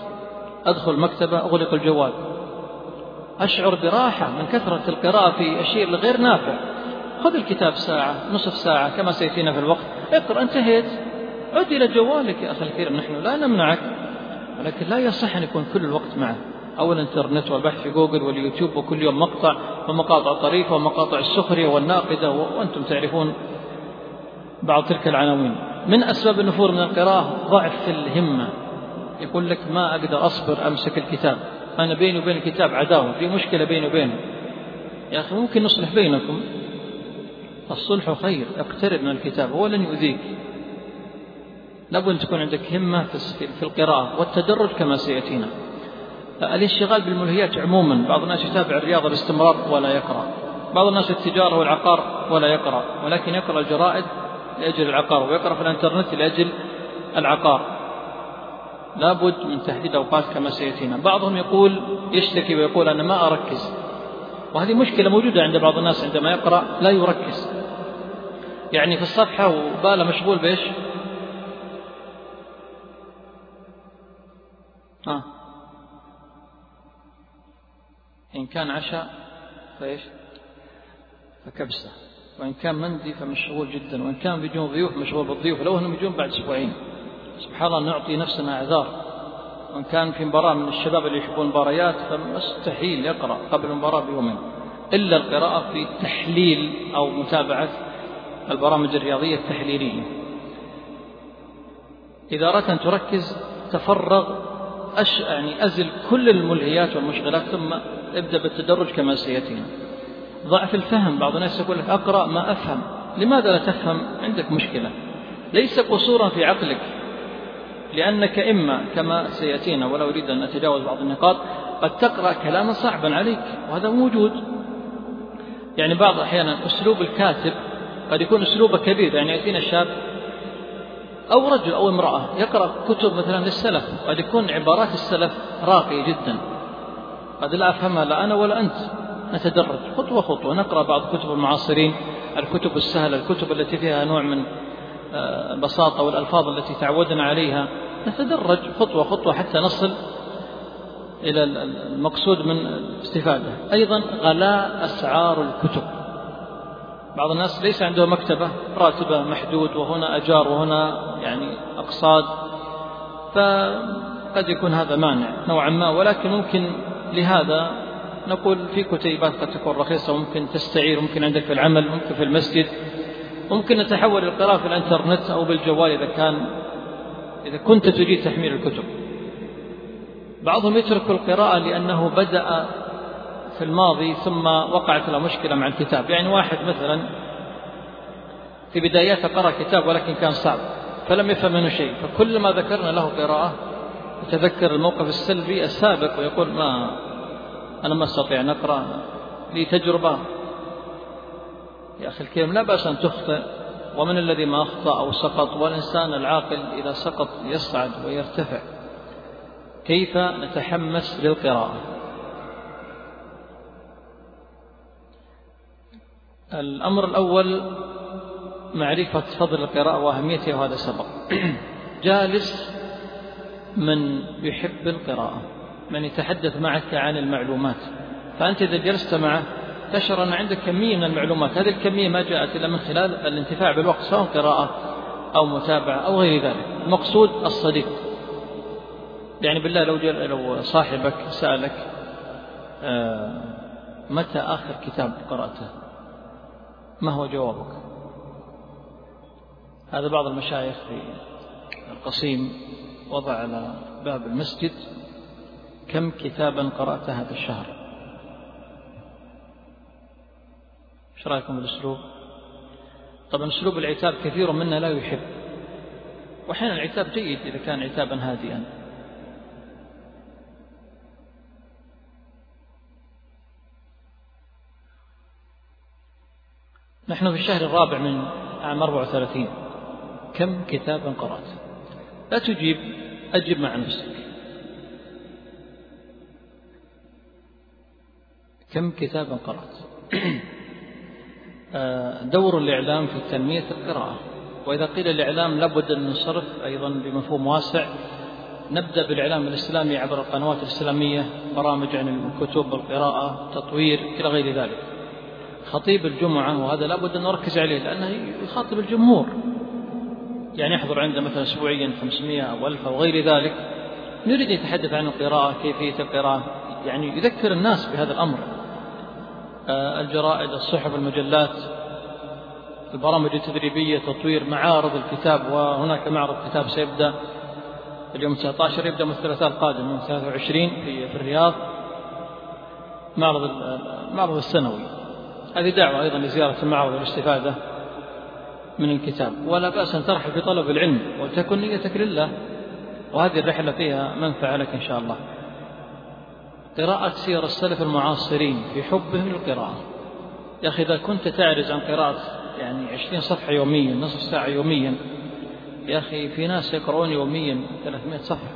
Speaker 1: أدخل مكتبة أغلق الجوال. أشعر براحة من كثرة القراءة في الشيء الغير نافع. خذ الكتاب ساعة نصف ساعة كما سيأتينا في الوقت. اقرأ انتهيت. عد إلى جوالك يا أخي الكريم. نحن لا نمنعك ولكن لا يصح أن يكون كل الوقت معه أو الإنترنت والبحث في جوجل واليوتيوب وكل يوم مقطع ومقاطع طريفة ومقاطع السخرية والناقدة وأنتم تعرفون بعض تلك العناوين. من أسباب النفور من القراءة ضعف الهمة. يقول لك ما أقدر أصبر أمسك الكتاب. أنا بيني وبين الكتاب عداوة. في مشكلة بيني وبينه. يا أخي ممكن نصلح بينكم. الصلح خير. اقترب من الكتاب. هو لن يؤذيك. لابد أن تكون عندك همة في القراءة والتدرج كما سيأتينا. الانشغال بالملهيات عموما. بعض الناس يتابع الرياضة باستمرار ولا يقرأ. بعض الناس التجارة والعقار ولا يقرأ. ولكن يقرأ الجرائد لأجل العقار ويقرأ في الإنترنت لأجل العقار. لابد من تحديد أوقات كما سيأتينا. بعضهم يقول يشتكي ويقول أنا ما أركز. وهذه مشكلة موجودة عند بعض الناس عندما يقرأ لا يركز. يعني في الصفحة وباله مشغول بإيش؟ إن كان عشاء فإيش؟ فكبسة. وإن كان مندي فمشغول جدا. وإن كان بيجون ضيوف مشغول بالضيوف. لو أنهم يجون بعد أسبوعين. سبحان الله نعطي نفسنا أعذار. وإن كان في مباراة من الشباب اللي يحبون مباريات فمستحيل يقرأ قبل المباراة بيومين. إلا القراءة في تحليل أو متابعة البرامج الرياضية التحليلية. إذا أردت أن تركز تفرغ أش يعني أزل كل الملهيات والمشغلات ثم ابدأ بالتدرج كما سيأتينا. ضعف الفهم بعض الناس يقول لك أقرأ ما أفهم. لماذا لا تفهم؟ عندك مشكلة. ليس قصورا في عقلك لأنك إما كما سيأتينا ولا أريد أن أتجاوز بعض النقاط قد تقرأ كلاما صعبا عليك وهذا موجود. يعني بعض أحيانا أسلوب الكاتب قد يكون أسلوبه كبير. يعني يأتينا شاب أو رجل أو امرأة يقرأ كتب مثلا للسلف قد يكون عبارات السلف راقية جدا. قد لا أفهمها لا أنا ولا أنت. نتدرج خطوة خطوة نقرأ بعض كتب المعاصرين الكتب السهلة الكتب التي فيها نوع من البساطة آه، والألفاظ التي تعودنا عليها. نتدرج خطوة خطوة حتى نصل إلى المقصود من الاستفادة أيضا غلاء أسعار الكتب. بعض الناس ليس عنده مكتبة راتبة محدود وهنا أجار وهنا يعني أقصاد فقد يكون هذا مانع نوعا ما ولكن ممكن لهذا نقول في كتيبات قد تكون رخيصة وممكن تستعير ممكن عندك في العمل ممكن في المسجد. ممكن نتحول القراءة في الإنترنت أو بالجوال إذا كان إذا كنت تريد تحميل الكتب. بعضهم يترك القراءة لأنه بدأ في الماضي ثم وقعت له مشكلة مع الكتاب. يعني واحد مثلا في بداياته قرأ كتاب ولكن كان صعب فلم يفهم منه شيء. فكلما ذكرنا له قراءة يتذكر الموقف السلبي السابق ويقول ما أنا ما أستطيع أن أقرأ لي تجربة. يا أخي الكريم لا بأس أن تخطئ ومن الذي ما أخطأ أو سقط؟ والإنسان العاقل إذا سقط يصعد ويرتفع. كيف نتحمس للقراءة؟ الأمر الأول معرفة فضل القراءة وأهميتها وهذا سبق. جالس من يحب القراءة من يتحدث معك عن المعلومات. فأنت إذا جلست معه تشعر أن عندك كمية من المعلومات. هذه الكمية ما جاءت إلا من خلال الانتفاع بالوقت سواء قراءة أو متابعة أو غير ذلك. المقصود الصديق. يعني بالله لو لو صاحبك سألك آه، متى آخر كتاب قرأته؟ ما هو جوابك؟ هذا بعض المشايخ في القصيم وضع على باب المسجد كم كتابا قرأت هذا الشهر؟ إيش رأيكم بالأسلوب؟ طبعا أسلوب العتاب كثير منا لا يحب واحيانا العتاب جيد إذا كان عتابا هادئا. نحن في الشهر الرابع من عام 34 كم كتابا قرأت؟ لا تجيب أجب مع نفسك. كم كتابا قرأت؟ آه، دور الإعلام في تنمية القراءة. وإذا قيل الإعلام لابد أن نصرف أيضا بمفهوم واسع. نبدأ بالإعلام الإسلامي عبر القنوات الإسلامية برامج عن الكتب القراءة تطوير إلى غير ذلك. خطيب الجمعة وهذا لابد أن نركز عليه لأنه يخاطب الجمهور. يعني يحضر عنده مثلا أسبوعيا 500 أو 1000 أو غير ذلك نريد أن يتحدث عن القراءة كيفية القراءة يعني يذكر الناس بهذا الأمر. آه، الجرائد الصحف المجلات البرامج التدريبية تطوير معارض الكتاب وهناك معرض كتاب سيبدأ اليوم 19 يبدأ من الثلاثاء القادم من 23 في, الرياض. معرض المعرض السنوي. هذه دعوة أيضا لزيارة المعرض والاستفادة من الكتاب. ولا بأس أن ترحل في طلب العلم وتكن نيتك لله. وهذه الرحلة فيها منفعة لك إن شاء الله. قراءة سير السلف المعاصرين في حبهم للقراءة. يا أخي إذا كنت تعرز عن قراءة يعني عشرين صفحة يوميا نصف ساعة يوميا يا أخي في ناس يقرؤون يوميا 300 صفحة.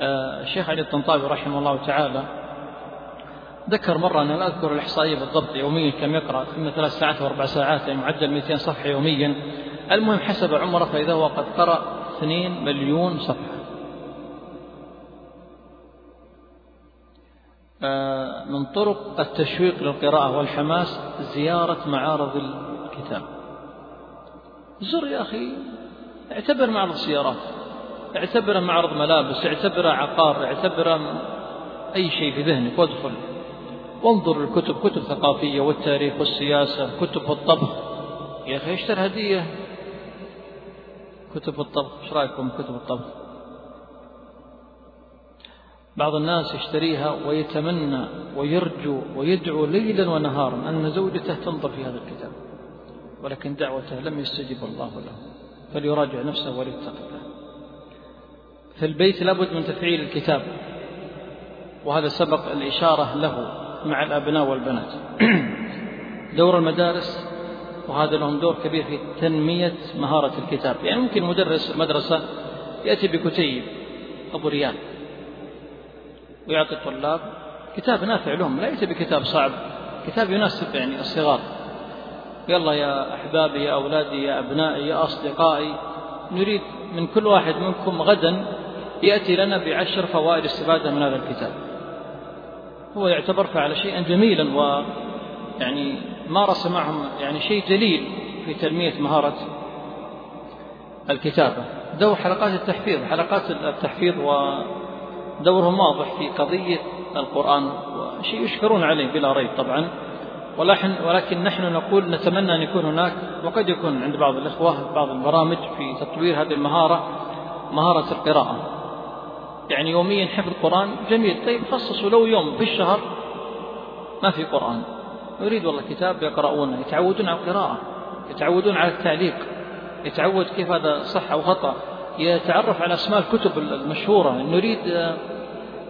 Speaker 1: آه الشيخ علي الطنطاوي رحمه الله تعالى ذكر مرة أنا لا أذكر الإحصائية بالضبط يوميا كم يقرأ؟ إما ثلاث ساعات وأربع ساعات يعني معدل 200 صفحة يوميا. المهم حسب عمره فإذا هو قد قرأ 2 مليون صفحة. آه، من طرق التشويق للقراءة والحماس زيارة معارض الكتاب. زر يا أخي اعتبر معرض سيارات اعتبره معرض ملابس اعتبره عقار اعتبره أي شيء في ذهنك وادخل. وانظر الكتب كتب ثقافية والتاريخ والسياسة كتب الطبخ. يا أخي اشتر هدية. كتب الطبخ. إيش رأيكم كتب الطبخ؟ بعض الناس يشتريها ويتمنى ويرجو ويدعو ليلا ونهارا أن زوجته تنظر في هذا الكتاب ولكن دعوته لم يستجب الله له فليراجع نفسه وليتق الله. في البيت لابد من تفعيل الكتاب وهذا سبق الإشارة له. مع الأبناء والبنات. دور المدارس وهذا لهم دور كبير في تنمية مهارة الكتاب. يعني ممكن مدرس مدرسة يأتي بكتيب أبو ريال ويعطي الطلاب كتاب نافع لهم لا يأتي بكتاب صعب. كتاب يناسب يعني الصغار. يلا يا أحبابي يا أولادي يا أبنائي يا أصدقائي نريد من كل واحد منكم غدا يأتي لنا بعشر فوائد استفادة من هذا الكتاب. هو يعتبر فعل شيئا جميلا و يعني مارس معهم يعني شيء جليل في تنمية مهارة الكتابة. دور حلقات التحفيظ حلقات التحفيظ ودورهم واضح في قضية القرآن وشيء يشكرون عليه بلا ريب طبعا. ولكن نحن نقول نتمنى أن يكون هناك وقد يكون عند بعض الإخوة بعض البرامج في تطوير هذه المهارة مهارة القراءة. يعني يوميا حفظ القرآن جميل. طيب خصصوا لو يوم في الشهر. ما في قرآن. يريد والله كتاب يقرؤونه يتعودون على القراءة يتعودون على التعليق يتعود كيف هذا صح أو خطأ. يتعرف على أسماء الكتب المشهورة. نريد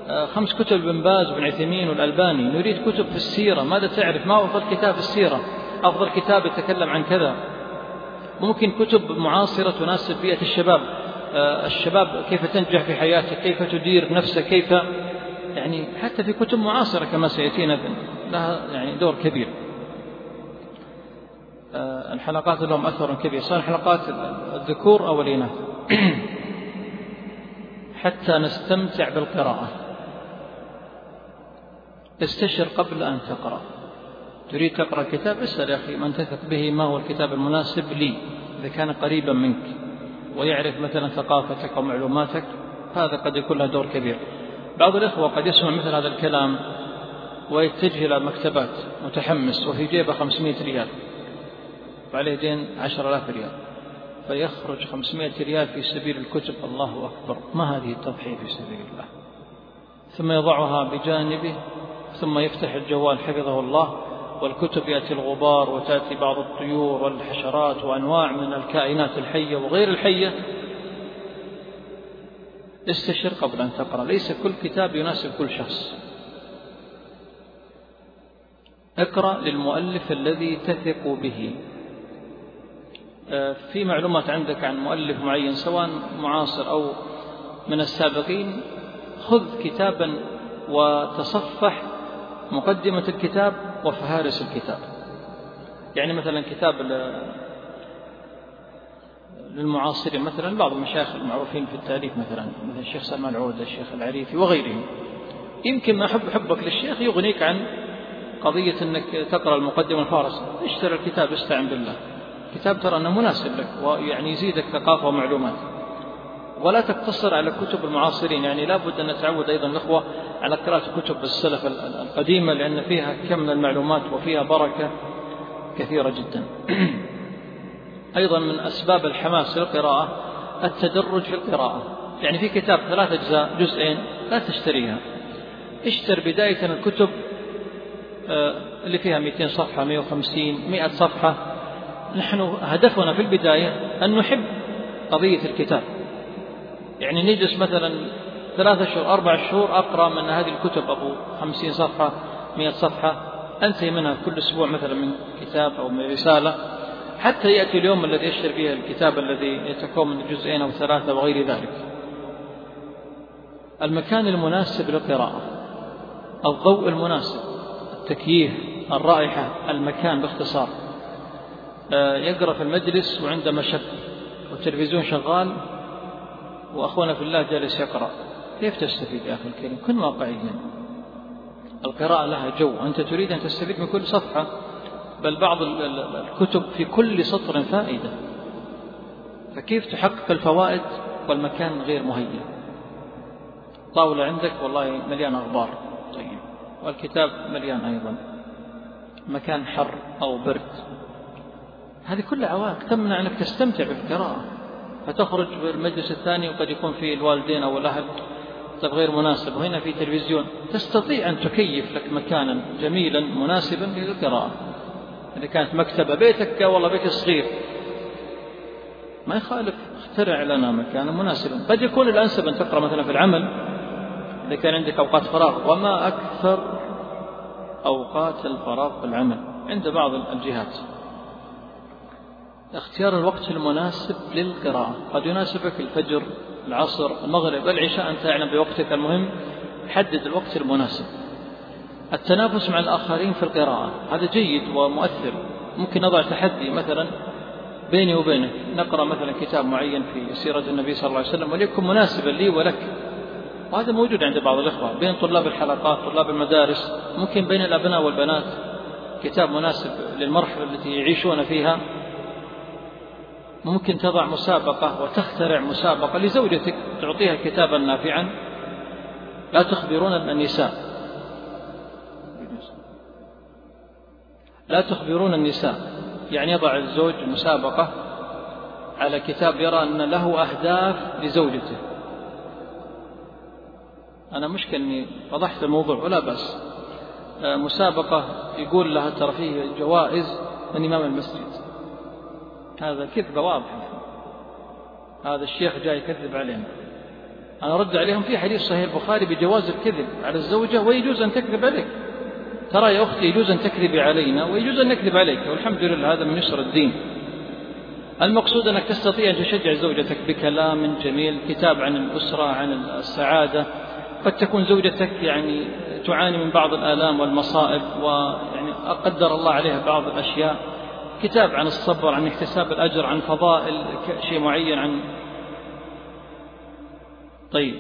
Speaker 1: آه، خمس كتب ابن باز وابن عثيمين والألباني. نريد كتب في السيرة. ماذا تعرف؟ ما أفضل كتاب في السيرة؟ أفضل كتاب يتكلم عن كذا. ممكن كتب معاصرة تناسب بيئة الشباب. آه، الشباب كيف تنجح في حياتك كيف تدير نفسك كيف يعني حتى في كتب معاصرة كما سيأتينا لها يعني دور كبير. آه، الحلقات لهم أثر كبير. سواء حلقات الذكور أو الإناث. حتى نستمتع بالقراءة. استشر قبل أن تقرأ. تريد تقرأ كتاب اسأل يا أخي من تثق به ما هو الكتاب المناسب لي؟ إذا كان قريبا منك. ويعرف مثلا ثقافتك أو معلوماتك هذا قد يكون له دور كبير. بعض الإخوة قد يسمع مثل هذا الكلام ويتجه إلى مكتبات متحمس وفي جيبه 500 ريال. وعليه دين 10000 ريال. فيخرج 500 ريال في سبيل الكتب. الله أكبر. ما هذه التضحية في سبيل الله؟ ثم يضعها بجانبه ثم يفتح الجوال. حفظه الله. والكتب يأتي الغبار وتأتي بعض الطيور والحشرات وأنواع من الكائنات الحية وغير الحية. استشر قبل أن تقرأ. ليس كل كتاب يناسب كل شخص. اقرأ للمؤلف الذي تثق به. آه، في معلومات عندك عن مؤلف معين سواء معاصر أو من السابقين خذ كتابا وتصفح مقدمة الكتاب وفهارس الكتاب. يعني مثلا كتاب للمعاصرين مثلا بعض المشايخ المعروفين في التاريخ مثلا مثل الشيخ سلمان عودة الشيخ العريفي وغيرهم. يمكن ما حب حبك للشيخ يغنيك عن قضية أنك تقرأ المقدمة الفارس اشتري الكتاب استعن بالله. كتاب ترى أنه مناسب لك ويعني يزيدك ثقافة ومعلومات. ولا تقتصر على كتب المعاصرين. يعني لابد أن نتعود أيضا الأخوة على قراءة كتب السلف القديمة لأن فيها كم من المعلومات وفيها بركة كثيرة جدا. أيضا من أسباب الحماس للقراءة التدرج في القراءة. يعني في كتاب ثلاث أجزاء جزئين لا تشتريها. اشتر بداية الكتب آه، اللي فيها 200 صفحة 150 100 صفحة. نحن هدفنا في البداية أن نحب قضية الكتاب. يعني نجلس مثلا ثلاثة شهور أربع شهور أقرأ من هذه الكتب أبو خمسين صفحة مئة صفحة أنتهي منها كل أسبوع مثلا من كتاب أو من رسالة حتى يأتي اليوم الذي يشتري فيه الكتاب الذي يتكون من جزئين أو ثلاثة وغير ذلك. المكان المناسب للقراءة الضوء المناسب التكييف الرائحة المكان باختصار. آه، يقرأ في المجلس وعنده مشق والتلفزيون شغال وأخونا في الله جالس يقرأ. كيف تستفيد يا أخي الكريم؟ كن واقعيا القراءة لها جو. أنت تريد أن تستفيد من كل صفحة بل بعض الكتب في كل سطر فائدة. فكيف تحقق الفوائد والمكان غير مهيأ طاولة عندك والله مليان أخبار. طيب. والكتاب مليان أيضا. مكان حر أو برد. هذه كلها عوائق تمنع أنك تستمتع بالقراءة. فتخرج بالمجلس الثاني وقد يكون فيه الوالدين أو الأهل طيب غير مناسب. وهنا في تلفزيون تستطيع أن تكيف لك مكانا جميلا مناسبا للقراءة. إذا كانت مكتبة بيتك والله بيت صغير. ما يخالف اخترع لنا مكانا مناسبا. قد يكون الأنسب أن تقرأ مثلا في العمل. إذا كان عندك أوقات فراغ. وما أكثر أوقات الفراغ في العمل عند بعض الجهات. اختيار الوقت المناسب للقراءة. قد يناسبك الفجر العصر المغرب العشاء أنت تعلم بوقتك المهم. حدد الوقت المناسب. التنافس مع الآخرين في القراءة هذا جيد ومؤثر. ممكن نضع تحدي مثلا بيني وبينك. نقرأ مثلا كتاب معين في سيرة النبي صلى الله عليه وسلم وليكن مناسبا لي ولك. وهذا موجود عند بعض الإخوة بين طلاب الحلقات طلاب المدارس ممكن بين الأبناء والبنات. كتاب مناسب للمرحلة التي يعيشون فيها. ممكن تضع مسابقة وتخترع مسابقة لزوجتك تعطيها كتابا نافعا. لا تخبرون النساء. لا تخبرون النساء. يعني يضع الزوج مسابقة على كتاب يرى أن له أهداف لزوجته. أنا مشكلة أني وضحت الموضوع ولا بأس. آه، مسابقة يقول لها ترى فيه جوائز من إمام المسجد. هذا كذبة واضحة. هذا الشيخ جاي يكذب علينا. أنا أرد عليهم في حديث صحيح البخاري بجواز الكذب على الزوجة ويجوز أن تكذب عليك. ترى يا أختي يجوز أن تكذبي علينا ويجوز أن نكذب عليك. والحمد لله هذا من يسر الدين. المقصود أنك تستطيع أن تشجع زوجتك بكلام جميل كتاب عن الأسرة عن السعادة. قد تكون زوجتك يعني تعاني من بعض الآلام والمصائب ويعني قدر الله عليها بعض الأشياء. كتاب عن الصبر عن اكتساب الأجر عن فضائل شيء معين عن طيب.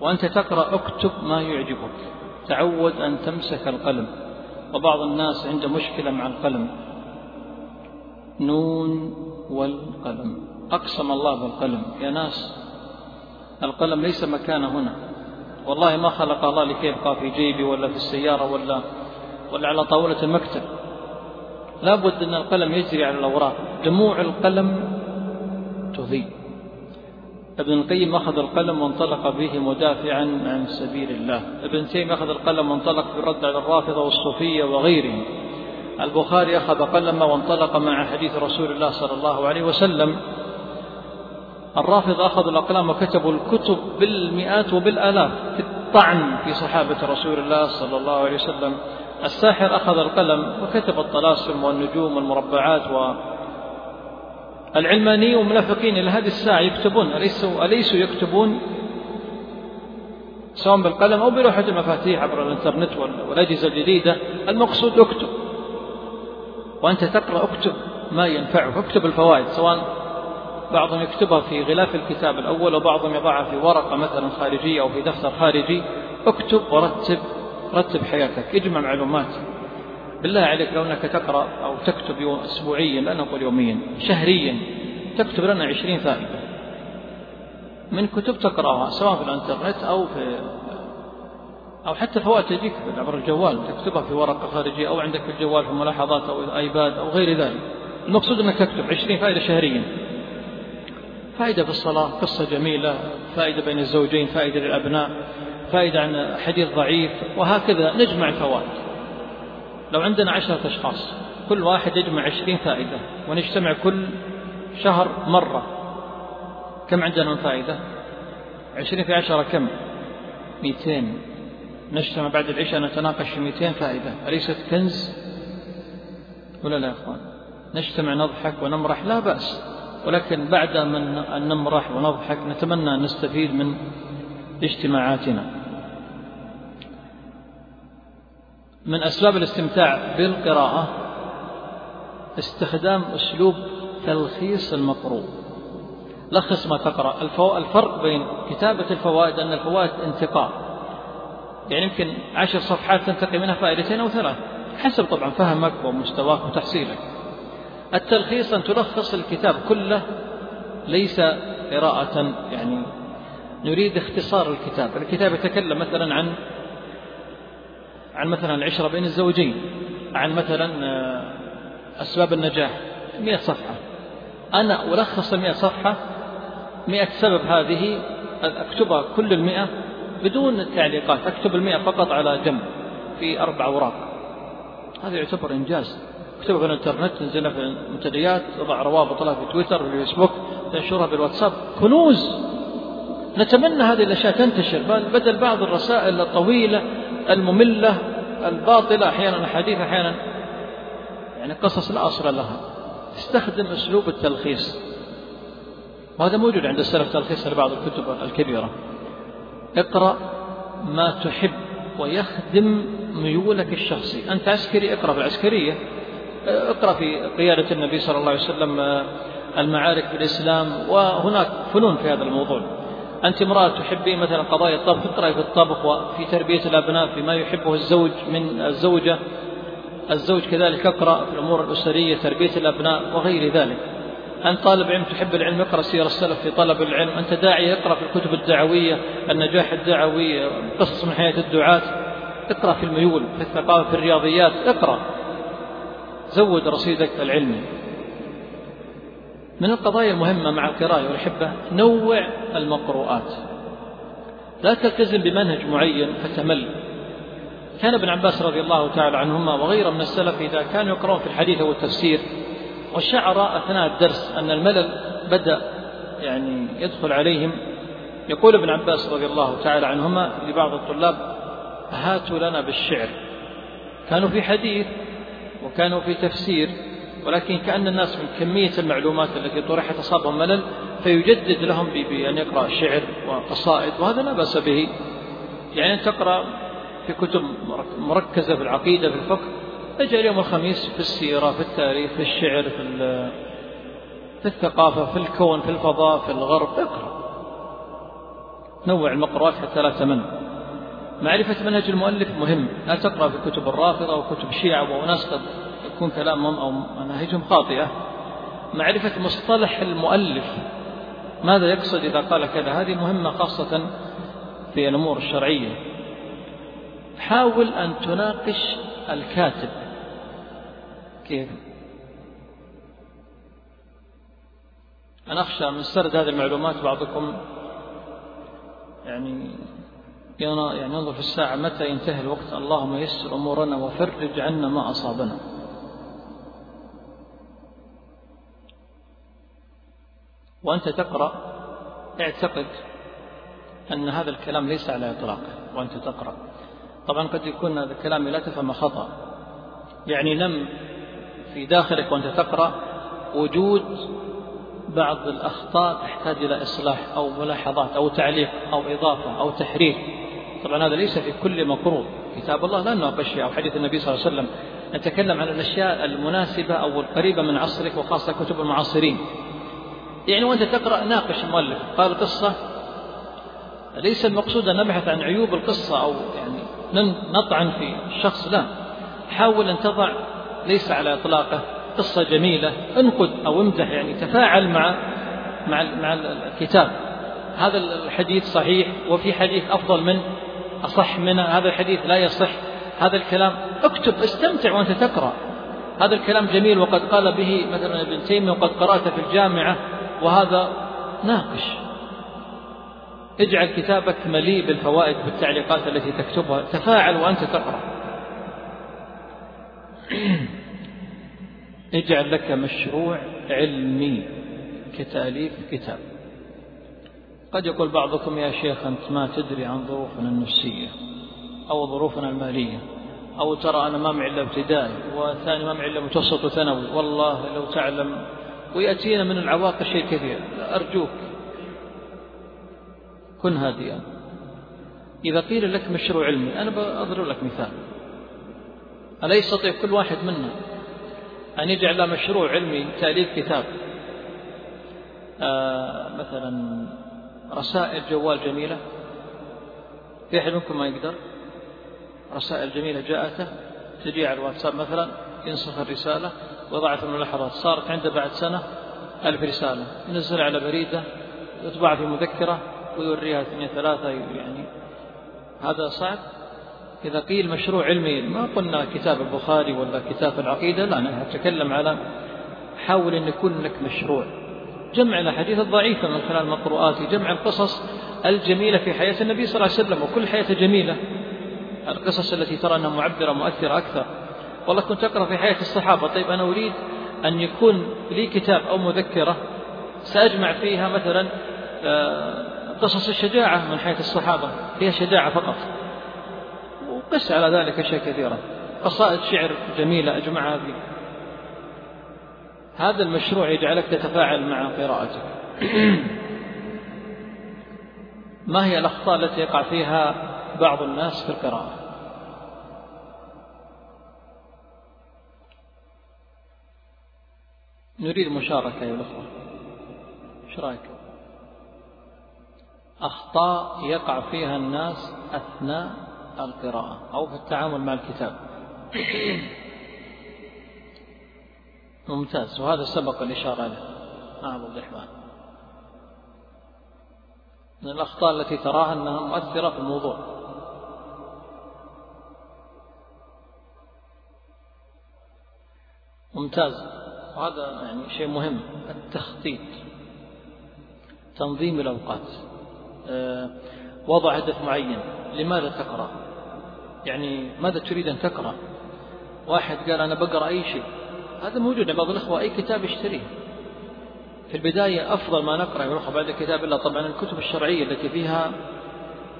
Speaker 1: وأنت تقرأ اكتب ما يعجبك. تعود أن تمسك القلم. وبعض الناس عنده مشكلة مع القلم. نون والقلم. أقسم الله بالقلم. يا ناس القلم ليس مكانه هنا. والله ما خلق الله لكي يبقى في جيبي ولا في السيارة ولا ولا على طاولة المكتب. لابد أن القلم يجري على الأوراق. دموع القلم تضيء. ابن القيم أخذ القلم وانطلق به مدافعا عن سبيل الله. ابن تيم أخذ القلم وانطلق بالرد على الرافضة والصوفية وغيرهم. البخاري أخذ قلم وانطلق مع حديث رسول الله صلى الله عليه وسلم. الرافضة أخذوا الأقلام وكتبوا الكتب بالمئات وبالآلاف في الطعن في صحابة رسول الله صلى الله عليه وسلم. الساحر أخذ القلم وكتب الطلاسم والنجوم والمربعات العلمانيين والمنافقين إلى هذه الساعة يكتبون أليسوا, أليسوا يكتبون سواء بالقلم أو بلوحة المفاتيح عبر الإنترنت والأجهزة الجديدة. المقصود اكتب. وأنت تقرأ اكتب ما ينفعك. اكتب الفوائد سواء بعضهم يكتبها في غلاف الكتاب الأول وبعضهم يضعها في ورقة مثلا خارجية أو في دفتر خارجي. اكتب ورتب. رتب حياتك اجمع معلومات. بالله عليك لو أنك تقرأ أو تكتب أسبوعيا لا نقول يوميا شهريا تكتب لنا عشرين فائدة. من كتب تقرأها سواء في الإنترنت أو في أو حتى فوائد تجيك عبر الجوال تكتبها في ورقة خارجية أو عندك في الجوال في ملاحظات أو الآيباد أو غير ذلك. المقصود أنك تكتب عشرين فائدة شهريا. فائدة في الصلاة قصة جميلة فائدة بين الزوجين فائدة للأبناء فائدة عن حديث ضعيف وهكذا نجمع الفوائد. لو عندنا عشرة أشخاص كل واحد يجمع عشرين فائدة ونجتمع كل شهر مرة. كم عندنا من فائدة؟ عشرين في عشرة كم؟ مئتين. نجتمع بعد العشاء نتناقش في مئتين فائدة. أليست كنز؟ ولا لا يا أخوان؟ نجتمع نضحك ونمرح؟ لا بأس. ولكن بعد أن نمرح ونضحك نتمنى أن نستفيد من اجتماعاتنا. من أسباب الاستمتاع بالقراءة استخدام أسلوب تلخيص المقروء. لخص ما تقرأ. الفرق بين كتابة الفوائد أن الفوائد انتقاء. يعني يمكن عشر صفحات تنتقي منها فائدتين أو ثلاث حسب طبعا فهمك ومستواك وتحصيلك. التلخيص أن تلخص الكتاب كله ليس قراءة يعني نريد اختصار الكتاب. الكتاب يتكلم مثلا عن عن مثلا العشرة بين الزوجين عن مثلا آه، أسباب النجاح مئة صفحة. أنا ألخص المئة صفحة مئة سبب هذه أكتبها كل المئة بدون تعليقات أكتب المئة فقط على جنب في أربع أوراق. هذا يعتبر إنجاز. اكتبها في الانترنت تنزلها في المنتديات تضع روابط لها في تويتر في الفيسبوك تنشرها بالواتساب. كنوز. نتمنى هذه الأشياء تنتشر بدل بعض الرسائل الطويلة المملة الباطلة أحيانا أحاديث أحيانا يعني قصص لا أصل لها. استخدم أسلوب التلخيص. وهذا موجود عند السلف تلخيص لبعض الكتب الكبيرة. اقرأ ما تحب ويخدم ميولك الشخصي. أنت عسكري اقرأ في العسكرية. اقرأ في قيادة النبي صلى الله عليه وسلم المعارك في الإسلام وهناك فنون في هذا الموضوع. أنت امرأة تحبين مثلا قضايا الطبخ اقرأي في الطبخ وفي تربية الأبناء فيما يحبه الزوج من الزوجة. الزوج كذلك اقرأ في الأمور الأسرية تربية الأبناء وغير ذلك. أنت طالب علم تحب العلم اقرأ سير السلف في طلب العلم. أنت داعية اقرأ في الكتب الدعوية النجاح الدعوي قصص من حياة الدعاة. اقرأ في الميول في الثقافة في الرياضيات اقرأ. زود رصيدك العلمي. من القضايا المهمة مع القراءة والحبة نوع المقروءات. لا تلتزم بمنهج معين فتمل. كان ابن عباس رضي الله تعالى عنهما وغيره من السلف إذا كانوا يقرؤون في الحديث أو التفسير وشعر أثناء الدرس أن الملل بدأ يعني يدخل عليهم. يقول ابن عباس رضي الله تعالى عنهما لبعض الطلاب هاتوا لنا بالشعر. كانوا في حديث وكانوا في تفسير ولكن كأن الناس من كمية المعلومات التي طرحت أصابهم ملل فيجدد لهم بأن يقرأ شعر وقصائد وهذا لا بأس به. يعني أن تقرأ في كتب مركزة في العقيدة في الفقه اجعل يوم الخميس في السيرة في التاريخ في الشعر في, في الثقافة في الكون في الفضاء في الغرب. اقرأ. نوع المقروءات حتى لا تمل معرفة منهج المؤلف مهم. لا تقرأ في كتب الرافضة وكتب الشيعة وناس قد يكون كلامهم أو مناهجهم خاطئة. معرفة مصطلح المؤلف. ماذا يقصد إذا قال كذا؟ هذه مهمة خاصة في الأمور الشرعية. حاول أن تناقش الكاتب. كيف؟ أنا أخشى من سرد هذه المعلومات بعضكم. يعني يعني ينظر في الساعة متى ينتهي الوقت؟ اللهم يسر أمورنا وفرج عنا ما أصابنا. وأنت تقرأ اعتقد أن هذا الكلام ليس على إطلاقه وأنت تقرأ. طبعا قد يكون هذا الكلام لا تفهم خطأ. يعني لم في داخلك وأنت تقرأ وجود بعض الأخطاء تحتاج إلى إصلاح أو ملاحظات أو تعليق أو إضافة أو تحرير طبعا هذا ليس في كل مقروء كتاب الله لا نناقش أو حديث النبي صلى الله عليه وسلم. نتكلم عن الأشياء المناسبة أو القريبة من عصرك وخاصة كتب المعاصرين. يعني وأنت تقرأ ناقش المؤلف قال قصة ليس المقصود أن نبحث عن عيوب القصة أو يعني نطعن في الشخص لا. حاول أن تضع ليس على إطلاقه قصة جميلة. انقد أو امدح يعني تفاعل مع مع مع الكتاب. هذا الحديث صحيح وفي حديث أفضل من أصح منه هذا الحديث لا يصح. هذا الكلام اكتب استمتع وأنت تقرأ. هذا الكلام جميل وقد قال به مثلا ابن تيمية وقد قرأت في الجامعة وهذا ناقش. اجعل كتابك مليء بالفوائد والتعليقات التي تكتبها. تفاعل وأنت تقرأ. اجعل لك مشروع علمي كتاليف كتاب. قد يقول بعضكم يا شيخ أنت ما تدري عن ظروفنا النفسية أو ظروفنا المالية أو ترى أنا ما معي إلا ابتدائي وثاني ما معي إلا متوسط وثانوي. والله لو تعلم ويأتينا من العواقب شيء كثير. أرجوك كن هادئا. إذا قيل لك مشروع علمي أنا بأضرب لك مثال. ألا يستطيع كل واحد منا أن يجعل مشروع علمي تأليف كتاب. آه مثلا رسائل جوال جميلة. في أحد منكم ما يقدر؟ رسائل جميلة جاءته. تجي على الواتساب مثلا. ينسخ الرسالة. وضعت الملاحظات صارت عنده بعد سنة ألف رسالة. ينزل على بريدة. يطبع في مذكرة. ويوريها اثنين ثلاثة. يعني هذا صعب. إذا قيل مشروع علمي ما قلنا كتاب البخاري ولا كتاب العقيدة. لا أنا أتكلم على حاول أن يكون لك مشروع. جمع الأحاديث الضعيفة من خلال مقروءات جمع القصص الجميلة في حياة النبي صلى الله عليه وسلم وكل حياته جميلة. القصص التي ترى أنها معبرة مؤثرة أكثر. والله كنت أقرأ في حياة الصحابة طيب أنا أريد أن يكون لي كتاب أو مذكرة سأجمع فيها مثلا آه، قصص الشجاعة من حياة الصحابة. فيها شجاعة فقط. وقس على ذلك أشياء كثيرة قصائد شعر جميلة أجمعها في هذا المشروع يجعلك تتفاعل مع قراءتك. ما هي الأخطاء التي يقع فيها بعض الناس في القراءة؟ نريد مشاركة يا الأخوة. إيش رأيك؟ أخطاء يقع فيها الناس أثناء القراءة أو في التعامل مع الكتاب. ممتاز. وهذا سبق الإشارة له. نعم أبو الرحمن. من الأخطاء التي تراها أنها مؤثرة في الموضوع. ممتاز. وهذا يعني شيء مهم. التخطيط. تنظيم الأوقات. آه، وضع هدف معين. لماذا تقرأ؟ يعني ماذا تريد أن تقرأ؟ واحد قال أنا بقرأ أي شيء. هذا موجود بعض الأخوة أي كتاب يشتريه. في البداية أفضل ما نقرأ يا بعد الكتاب إلا طبعا الكتب الشرعية التي فيها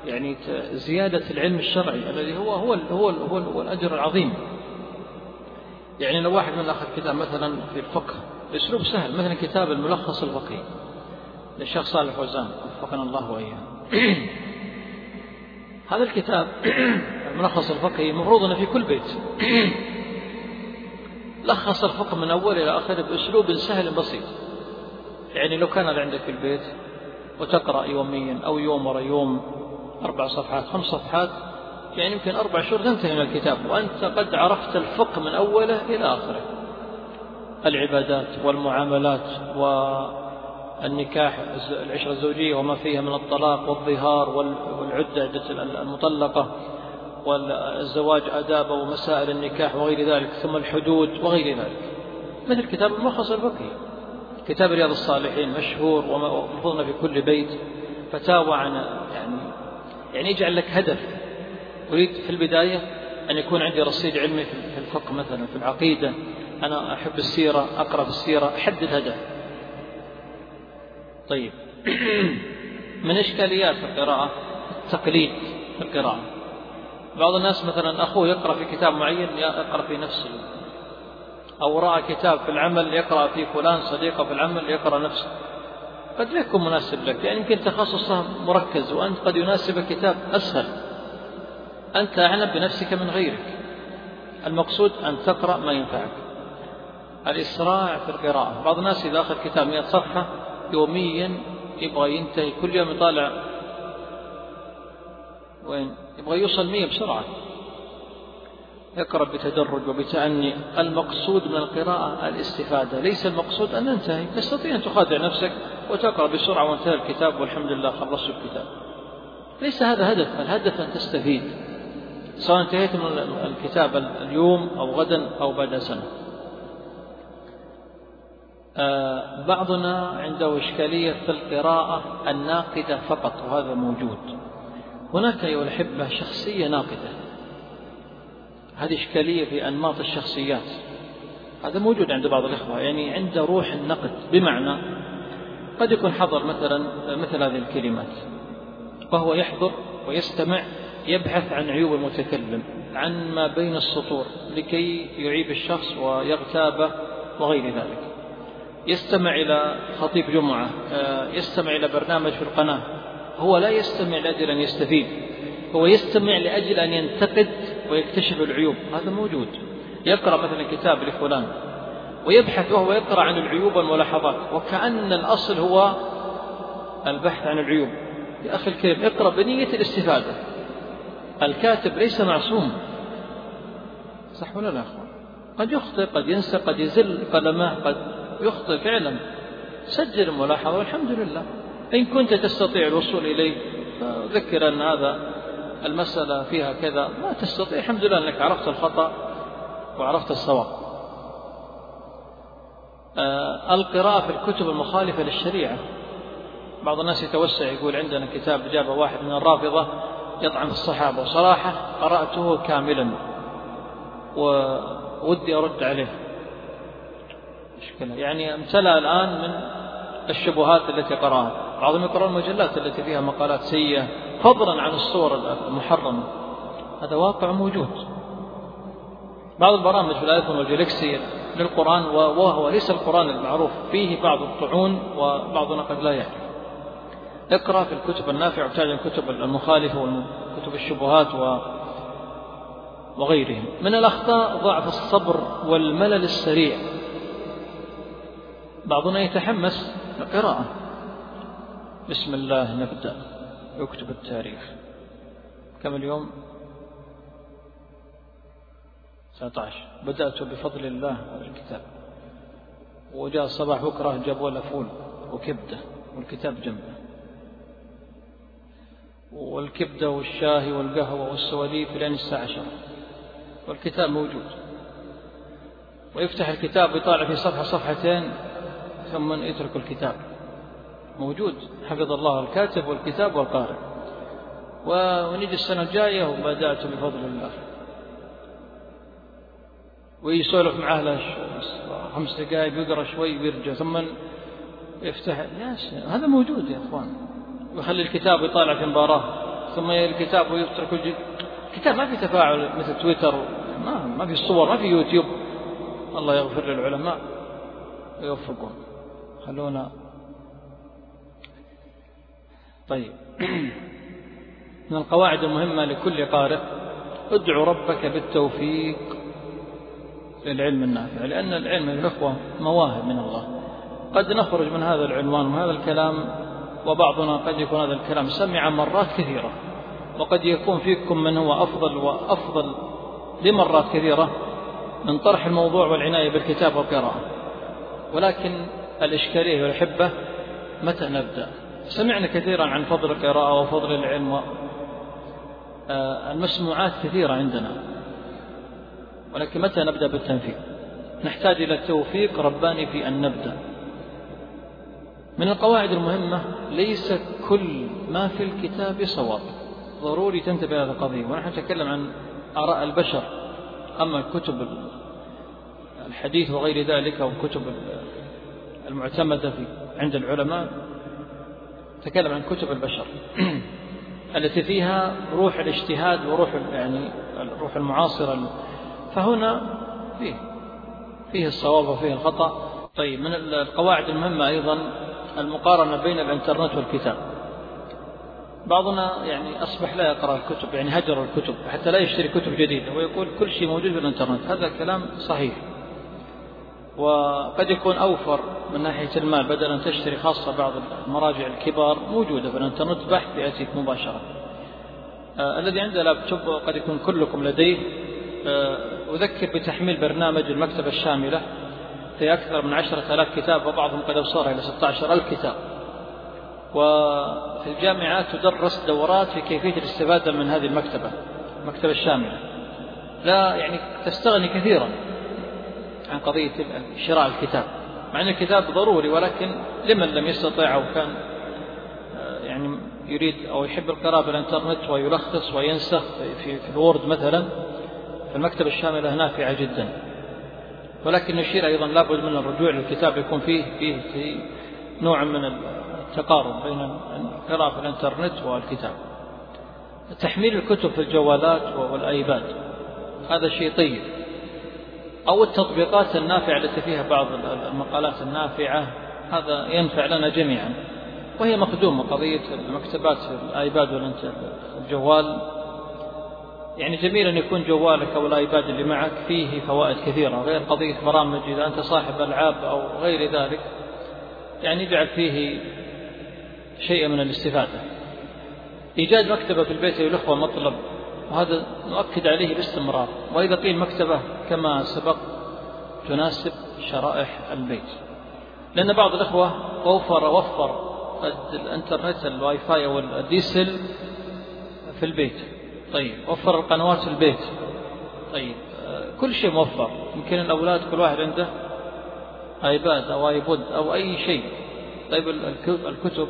Speaker 1: يعني زيادة العلم الشرعي الذي هو هو هو, هو, هو الأجر العظيم. يعني لو واحد من أخذ كتاب مثلا في الفقه بأسلوب سهل مثلا كتاب الملخص الفقهي للشيخ صالح فوزان وفقنا الله وإياه. هذا الكتاب الملخص الفقهي المفروض أنه في كل بيت. لخص الفقه من أول إلى آخره بأسلوب سهل بسيط. يعني لو كان عندك في البيت وتقرأ يوميا أو يوم ورا يوم أربع صفحات خمس صفحات يعني يمكن أربع شهور تنتهي من الكتاب وأنت قد عرفت الفقه من أوله إلى آخره. العبادات والمعاملات والنكاح العشرة الزوجية وما فيها من الطلاق والظهار والعدة عدة المطلقة. والزواج آدابه ومسائل النكاح وغير ذلك ثم الحدود وغير ذلك. مثل كتاب الملخص الفقهي كتاب رياض الصالحين مشهور ومفروض في كل بيت. فتاوى عن يعني يعني يجعل لك هدف. أريد في البداية أن يكون عندي رصيد علمي في الفقه مثلا في العقيدة. أنا أحب السيرة أقرأ في السيرة أحدد هدف. طيب. من إشكاليات القراءة؟ التقليد في القراءة. بعض الناس مثلا أخوه يقرأ في كتاب معين يقرأ في نفس أو رأى كتاب في العمل يقرأ في فلان صديقه في العمل يقرأ نفسه. قد لا يكون مناسب لك. يعني يمكن تخصصه مركز وأنت قد يناسب كتاب أسهل. أنت أعلم بنفسك من غيرك. المقصود أن تقرأ ما ينفعك. الإسراع في القراءة. بعض الناس إذا أخذ كتاب 100 صفحة يوميا يبغى ينتهي كل يوم يطالع. وين؟ يبغى يوصل 100 بسرعة. اقرأ بتدرج وبتأني. المقصود من القراءة الاستفادة. ليس المقصود أن ننتهي تستطيع أن تخادع نفسك وتقرأ بسرعة وانتهى الكتاب والحمد لله خلصت الكتاب. ليس هذا هدف. الهدف أن تستفيد. سواء انتهيت من الكتاب اليوم أو غدا أو بعد سنة. آه، بعضنا عنده إشكالية في القراءة الناقدة فقط وهذا موجود. هناك أيها الأحبة شخصية ناقدة. هذه إشكالية في أنماط الشخصيات. هذا موجود عند بعض الإخوة يعني عنده روح النقد. بمعنى قد يكون حضر مثلا مثل هذه الكلمات. وهو يحضر ويستمع يبحث عن عيوب المتكلم عن ما بين السطور لكي يعيب الشخص ويغتابه وغير ذلك. يستمع إلى خطيب جمعة آه، يستمع إلى برنامج في القناة. هو لا يستمع لأجل أن يستفيد هو يستمع لأجل أن ينتقد ويكتشف العيوب هذا موجود. يقرأ مثلا كتاب لفلان ويبحث وهو يقرأ عن العيوب والملاحظات وكأن الأصل هو البحث عن العيوب. يا أخي الكريم اقرأ بنية الاستفادة. الكاتب ليس معصوم. صح ولا لا قد يخطئ قد ينسى قد يزل قلمه قد يخطئ فعلا. سجل الملاحظة والحمد لله. إن كنت تستطيع الوصول إليه فذكر أن هذا المسألة فيها كذا. ما تستطيع الحمد لله أنك عرفت الخطأ وعرفت الصواب. آه القراءة في الكتب المخالفة للشريعة. بعض الناس يتوسع يقول عندنا كتاب جابه واحد من الرافضة يطعن في الصحابة. وصراحة قرأته كاملا وودي أرد عليه. مشكلة. يعني امتلأ الآن من الشبهات التي قرأها. بعضهم يقرأ المجلات التي فيها مقالات سيئة فضلا عن الصور المحرمة. هذا واقع موجود. بعض البرامج في الآيفون والجالكسي للقرآن وهو ليس القرآن المعروف فيه بعض الطعون وبعضنا قد لا يعرف اقرأ في الكتب النافعة وابتعد الكتب المخالفة وكتب الشبهات و وغيرهم. من الأخطاء ضعف الصبر والملل السريع. بعضنا يتحمس للقراءة. بسم الله نبدأ يكتب التاريخ. كم اليوم؟ 19 بدأت بفضل الله الكتاب. وجاء الصباح بكرة جابوا له فول وكبدة والكتاب جنبه. والكبدة والشاهي والقهوة والسواليف لين الساعة عشرة والكتاب موجود. ويفتح الكتاب ويطالع في صفحة صفحتين ثم يترك الكتاب. موجود حفظ الله الكاتب والكتاب والقارئ. ونجي السنة الجاية وبدأت بفضل الله. ويسولف مع أهله خمس دقائق يقرأ شوي ويرجع. ثم يفتح. هذا موجود يا أخوان. ويخلي الكتاب يطالع في مباراة. ثم الكتاب ويترك الكتاب ما في تفاعل مثل تويتر. ما ما في صور ما في يوتيوب. الله يغفر للعلماء ويوفقهم. خلونا طيب. من القواعد المهمة لكل قارئ ادعو ربك بالتوفيق للعلم النافع لأن العلم الأخوة مواهب من الله. قد نخرج من هذا العنوان وهذا الكلام وبعضنا قد يكون هذا الكلام سمع مرات كثيرة وقد يكون فيكم من هو أفضل وأفضل لمرات كثيرة من طرح الموضوع والعناية بالكتاب والقراءة. ولكن الإشكالية والحبة متى نبدأ؟ سمعنا كثيرا عن فضل القراءة وفضل العلم آه، المسموعات كثيرة عندنا. ولكن متى نبدأ بالتنفيذ؟ نحتاج إلى توفيق رباني في أن نبدأ. من القواعد المهمة ليس كل ما في الكتاب صواب. ضروري تنتبه هذه القضية. ونحن نتكلم عن آراء البشر أما كتب الحديث وغير ذلك أو كتب المعتمدة في عند العلماء. تكلم عن كتب البشر. التي فيها روح الاجتهاد وروح يعني الروح المعاصرة فهنا فيه فيه الصواب وفيه الخطأ. طيب من القواعد المهمة أيضا المقارنة بين الإنترنت والكتاب. بعضنا يعني أصبح لا يقرأ الكتب يعني هجر الكتب حتى لا يشتري كتب جديدة ويقول كل شيء موجود في الإنترنت. هذا كلام صحيح. وقد يكون أوفر من ناحية المال بدل أن تشتري خاصة بعض المراجع الكبار موجودة في الإنترنت بحث يأتيك مباشرة. آه الذي عنده لابتوب قد يكون كلكم لديه. آه أذكر بتحميل برنامج المكتبة الشاملة في أكثر من عشرة آلاف كتاب وبعضهم قد أوصلها إلى 16 ألف كتاب. وفي الجامعات تدرس دورات في كيفية الاستفادة من هذه المكتبة المكتبة الشاملة. لا يعني تستغني كثيرا. عن قضية شراء الكتاب. مع أن الكتاب ضروري ولكن لمن لم يستطع أو كان آه، يعني يريد أو يحب القراءة بالإنترنت ويلخص وينسخ في, في الوورد مثلا فالمكتبة الشاملة نافعة جدا. ولكن نشير أيضا لابد من الرجوع للكتاب يكون فيه فيه نوع من التقارب بين القراءة في الإنترنت والكتاب. تحميل الكتب في الجوالات والأيباد هذا شيء طيب. أو التطبيقات النافعة التي فيها بعض المقالات النافعة هذا ينفع لنا جميعا. وهي مخدومة قضية المكتبات في الآيباد والجوال يعني جميل أن يكون جوالك أو الآيباد اللي معك فيه فوائد كثيرة غير قضية برامج إذا أنت صاحب ألعاب أو غير ذلك. يعني يجعل فيه شيء من الاستفادة. إيجاد مكتبة في البيت للأخوة مطلب. وهذا نؤكد عليه باستمرار. وإذا قيل مكتبة كما سبق تناسب شرائح البيت. لأن بعض الأخوة وفر وفر الإنترنت الواي فاي أو في البيت. طيب وفر القنوات في البيت. طيب كل شيء موفر. يمكن الأولاد كل واحد عنده آيباد أو آيبود أو أي شيء. طيب الكتب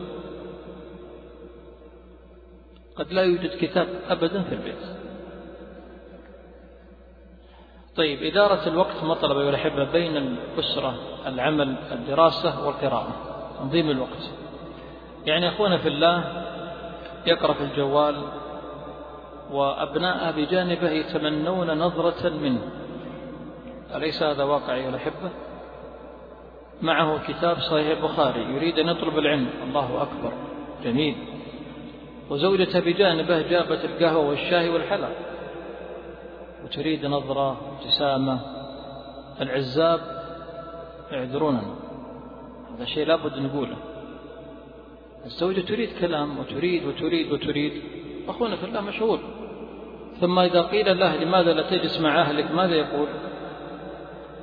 Speaker 1: قد لا يوجد كتاب أبدا في البيت. طيب إدارة الوقت مطلب أيها الأحبة بين الأسرة العمل الدراسة والقراءة تنظيم الوقت. يعني أخونا في الله يقرأ في الجوال وأبناءه بجانبه يتمنون نظرة منه. أليس هذا واقع أيها الأحبة؟ معه كتاب صحيح البخاري يريد أن يطلب العلم. الله أكبر. جميل. وزوجته بجانبه جابت القهوة والشاي والحلى. وتريد نظرة ابتسامة. العزاب يعذروننا هذا شيء لابد نقوله. الزوجة تريد كلام وتريد وتريد وتريد. أخونا في الله مشغول. ثم إذا قيل له لماذا لا تجلس مع أهلك ماذا يقول؟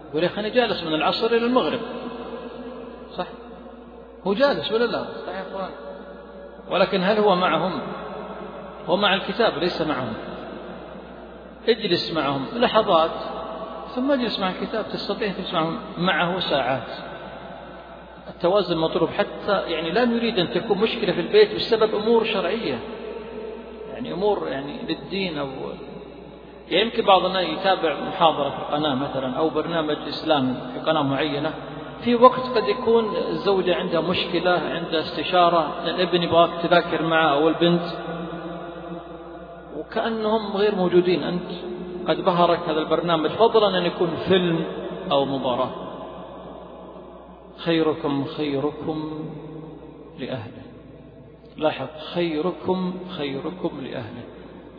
Speaker 1: يقول يا أخي أنا جالس من العصر إلى المغرب. صح؟ هو جالس ولا لا؟ صح يا أخوان. ولكن هل هو معهم؟ هو مع الكتاب ليس معهم. اجلس معهم لحظات ثم اجلس مع الكتاب. تستطيع أن تجلس معه ساعات. التوازن مطلوب حتى يعني لا نريد أن تكون مشكلة في البيت بسبب أمور شرعية. يعني أمور يعني للدين أو يعني يمكن بعضنا يتابع محاضرة في القناة مثلا أو برنامج إسلامي في قناة معينة. في وقت قد يكون الزوجة عندها مشكلة عندها استشارة الابن يبغاك تذاكر معه أو البنت. وكأنهم غير موجودين. أنت قد بهرك هذا البرنامج فضلا أن يكون فيلم أو مباراة. خيركم خيركم لأهله. لاحظ خيركم خيركم لأهله.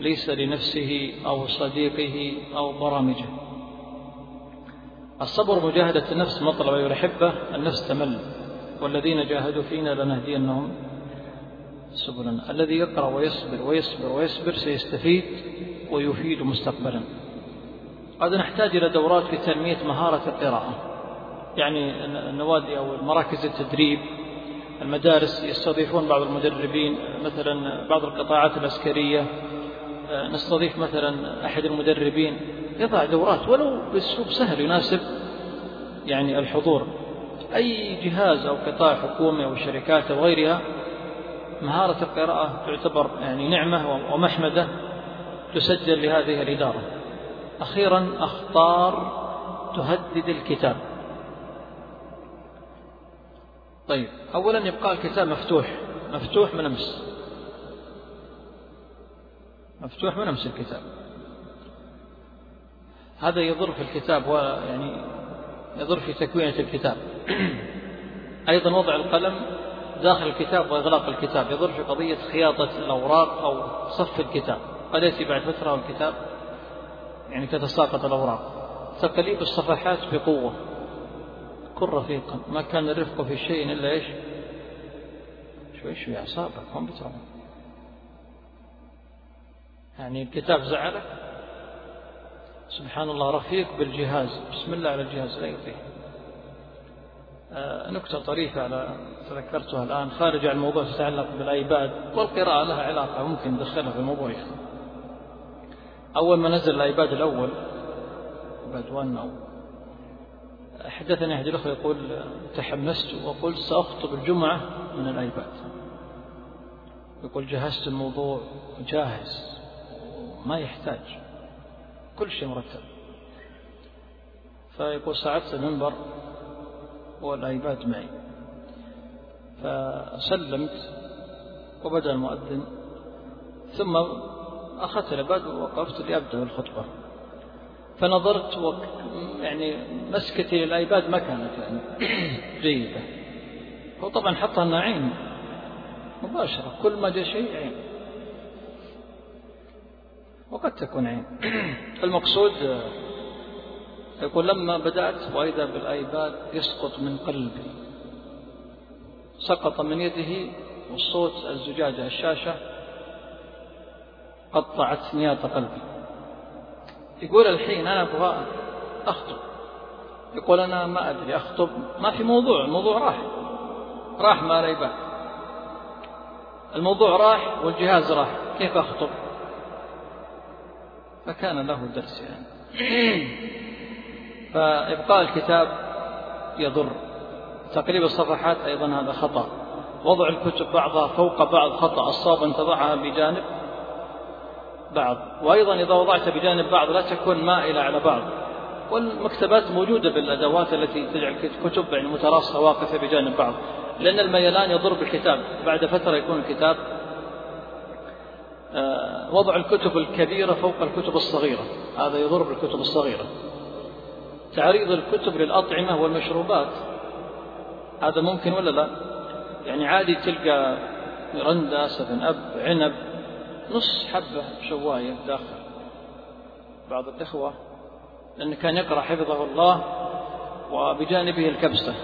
Speaker 1: ليس لنفسه أو صديقه أو برامجه. الصبر مجاهدة النفس مطلب أيها الأحبة النفس تمل. والذين جاهدوا فينا لنهدينهم سبلنا الذي يقرأ ويصبر ويصبر ويصبر سيستفيد ويفيد مستقبلا. قد نحتاج إلى دورات في تنمية مهارة القراءة. يعني النوادي أو مراكز التدريب المدارس يستضيفون بعض المدربين مثلا بعض القطاعات العسكرية. نستضيف مثلا أحد المدربين. يضع دورات ولو بأسلوب سهل يناسب يعني الحضور. أي جهاز أو قطاع حكومي أو شركات أو غيرها مهارة القراءة تعتبر يعني نعمة ومحمدة تسجل لهذه الإدارة. أخيرا أخطار تهدد الكتاب. طيب أولا يبقى الكتاب مفتوح. مفتوح من أمس. مفتوح من أمس الكتاب. هذا يضر في الكتاب ويعني يضر في تكوينة الكتاب. أيضا وضع القلم داخل الكتاب وإغلاق الكتاب. يضر في قضية خياطة الأوراق أو صف الكتاب. قد يأتي بعد فترة والكتاب يعني تتساقط الأوراق؟ تقليب الصفحات بقوة. كن رفيقا. ما كان الرفق في شيء إلا إيش؟ شوي شوي أعصابك. هم بترون يعني الكتاب زعلك؟ سبحان الله رفيق بالجهاز. بسم الله على الجهاز لا يطيح آه، نكتة طريفة على تذكرتها الآن. خارج عن الموضوع تتعلق بالآيباد. والقراءة لها علاقة ممكن ندخلها في الموضوع أول ما نزل الآيباد الأول آيباد 1 أو حدثني أحد الأخوة يقول تحمست وقلت سأخطب الجمعة من الآيباد. يقول جهزت الموضوع جاهز ما يحتاج. كل شيء مرتب. فيقول صعدت المنبر والآيباد معي. فسلمت وبدأ المؤذن. ثم أخذت العباد ووقفت لأبدأ الخطبة. فنظرت و يعني مسكتي للآيباد ما كانت يعني جيدة. هو طبعا حطها أنها عين مباشرة. كل ما جاء شيء عين. وقد تكون عين. المقصود يقول لما بدأت وإذا بالآيباد يسقط من قلبي. سقط من يده والصوت الزجاجة الشاشة قطعت نياط قلبي. يقول الحين أنا أبغى أخطب. يقول أنا ما أدري أخطب ما في موضوع الموضوع راح. راح ما ريبه الموضوع راح والجهاز راح كيف أخطب؟ فكان له درس يعني. فإبقاء الكتاب يضر. تقريب الصفحات أيضا هذا خطأ. وضع الكتب بعضها فوق بعض خطأ. الصواب أن تضعها بجانب بعض. وأيضا إذا وضعت بجانب بعض لا تكون مائلة على بعض. والمكتبات موجودة بالأدوات التي تجعل كتب يعني متراصة واقفة بجانب بعض. لأن الميلان يضر بالكتاب. بعد فترة يكون الكتاب وضع الكتب الكبيرة فوق الكتب الصغيرة. هذا يضر بالكتب الصغيرة. تعريض الكتب للأطعمة والمشروبات هذا ممكن ولا لا؟ يعني عادي تلقى رندا سفن أب عنب نص حبة شواية داخل. بعض الإخوة لأنه كان يقرأ حفظه الله وبجانبه الكبسة.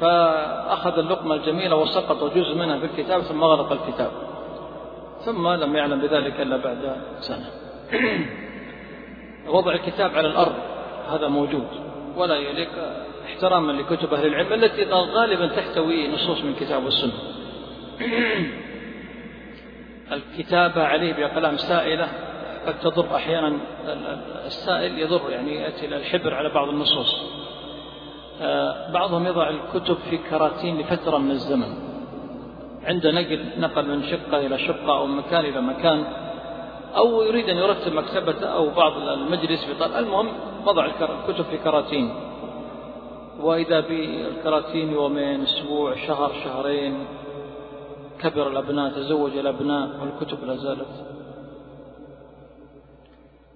Speaker 1: فأخذ اللقمة الجميلة وسقط جزء منها في الكتاب ثم غلق الكتاب. ثم لم يعلم بذلك إلا بعد سنة. وضع الكتاب على الأرض هذا موجود. ولا يليق احتراما لكتب أهل العلم التي غالبا تحتوي نصوص من الكتاب والسنة الكتابة عليه بأقلام سائلة قد تضر أحيانا السائل يضر يعني يأتي الحبر على بعض النصوص. آه، بعضهم يضع الكتب في كراتين لفترة من الزمن. عند نقل نقل من شقة إلى شقة أو مكان إلى مكان أو يريد أن يرتب مكتبته أو بعض المجلس بطل المهم وضع الكتب في كراتين. وإذا بالكراتين يومين أسبوع شهر شهرين كبر الأبناء تزوج الأبناء والكتب لا زالت.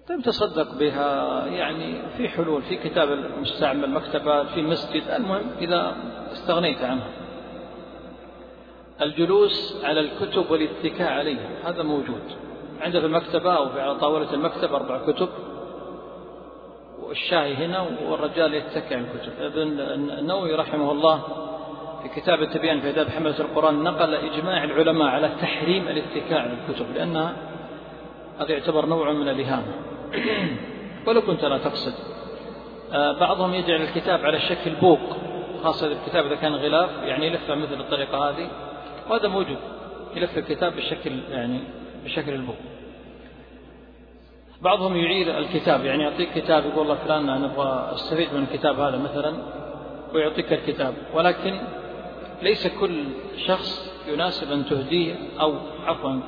Speaker 1: طيب تصدق بها يعني في حلول في كتاب المستعمل مكتبات في مسجد المهم إذا استغنيت عنها. الجلوس على الكتب والاتكاء عليها هذا موجود. عنده في المكتبة أو على طاولة المكتب أربع كتب والشاي هنا والرجال يتكئ على الكتب ابن النووي رحمه الله في كتاب التبيان في آداب حملة القرآن نقل إجماع العلماء على تحريم الاتكاء على الكتب لأنها هذا يعتبر نوع من الإهانة. ولو كنت لا تقصد. آه، بعضهم يجعل الكتاب على شكل بوق خاصة الكتاب إذا كان غلاف يعني يلفه مثل الطريقة هذه. وهذا موجود يلف الكتاب بشكل يعني بشكل البوق بعضهم يعير الكتاب يعني يعطيك كتاب يقول الله فلان أنا أبغى أستفيد من الكتاب هذا مثلا ويعطيك الكتاب. ولكن ليس كل شخص يناسب أن تهديه أو عفوا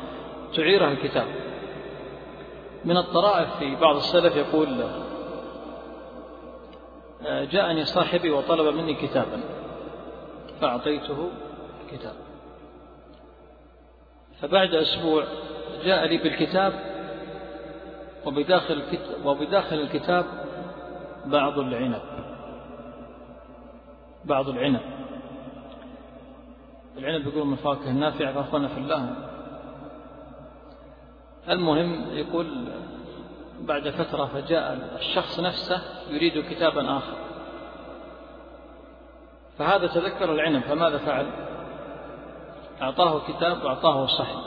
Speaker 1: تعيره الكتاب. من الطرائف في بعض السلف يقول جاءني صاحبي وطلب مني كتابا فأعطيته كتاب. فبعد أسبوع جاء لي بالكتاب وبداخل الكتاب, وبداخل الكتاب بعض العنب. بعض العنب. العنب يقول من فاكهة النافع فأخوانا في الله المهم يقول بعد فترة فجاء الشخص نفسه يريد كتابا آخر. فهذا تذكر العنب فماذا فعل؟ أعطاه كتاب وأعطاه صحن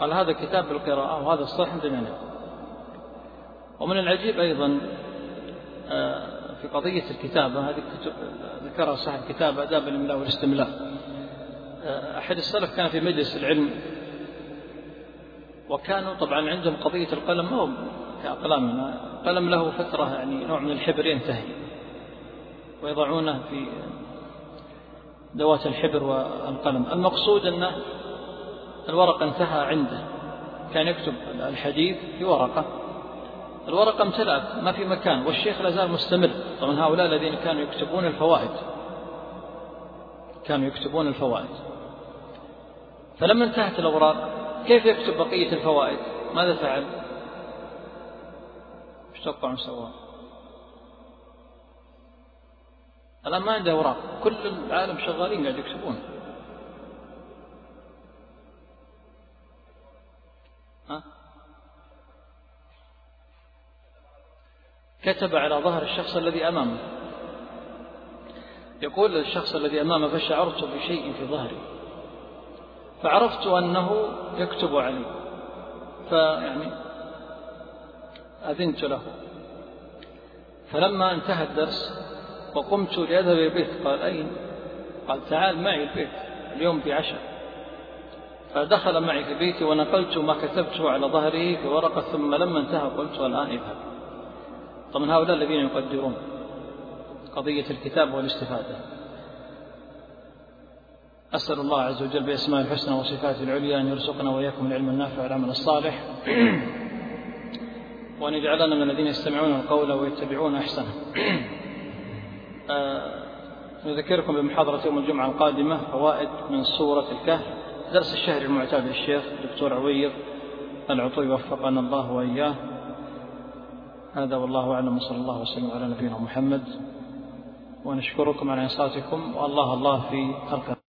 Speaker 1: قال هذا كتاب بالقراءة وهذا الصحن بالعنب ومن العجيب أيضا آه، في قضية الكتابة هذه ذكرها صاحب كتاب آداب الإملاء والاستملاء. آه، أحد السلف كان في مجلس العلم وكانوا طبعا عندهم قضية القلم ما هو كأقلامنا قلم له فترة يعني نوع من الحبر ينتهي ويضعونه في ذوات الحبر والقلم. المقصود أن الورق انتهى عنده. كان يكتب الحديث في ورقة. الورقة امتلأت ما في مكان والشيخ لازال مستمر. طبعا هؤلاء الذين كانوا يكتبون الفوائد. كانوا يكتبون الفوائد. فلما انتهت الأوراق كيف يكتب بقية الفوائد؟ ماذا فعل؟ إيش توقعون سواه؟ الآن ما عنده أوراق. كل العالم شغالين قاعد يكتبون ها؟ كتب على ظهر الشخص الذي أمامه. يقول الشخص الذي أمامه فشعرت بشيء في ظهري. فعرفت أنه يكتب علي. فيعني أذنت له. فلما انتهى الدرس وقمت لأذهب إلى البيت. قال أين؟ قال تعال معي البيت اليوم في عشاء فدخل معي في بيتي ونقلت ما كتبته على ظهره في ورقة ثم لما انتهى قلت الآن اذهب. طبعا هؤلاء الذين يقدرون قضية الكتاب والاستفادة. أسأل الله عز وجل بأسماء الحسنى وصفاته العليا أن يرزقنا وإياكم العلم النافع والعمل الصالح وأن يجعلنا من الذين يستمعون القول ويتبعون أحسنه. نذكركم بمحاضرة يوم الجمعة القادمة فوائد من سورة الكهف. درس الشهر المعتاد للشيخ الدكتور عويض العطوي وفقنا الله وإياه. هذا والله أعلم. وصلى الله وسلم على نبينا محمد. ونشكركم على إنصاتكم. والله الله في خلقه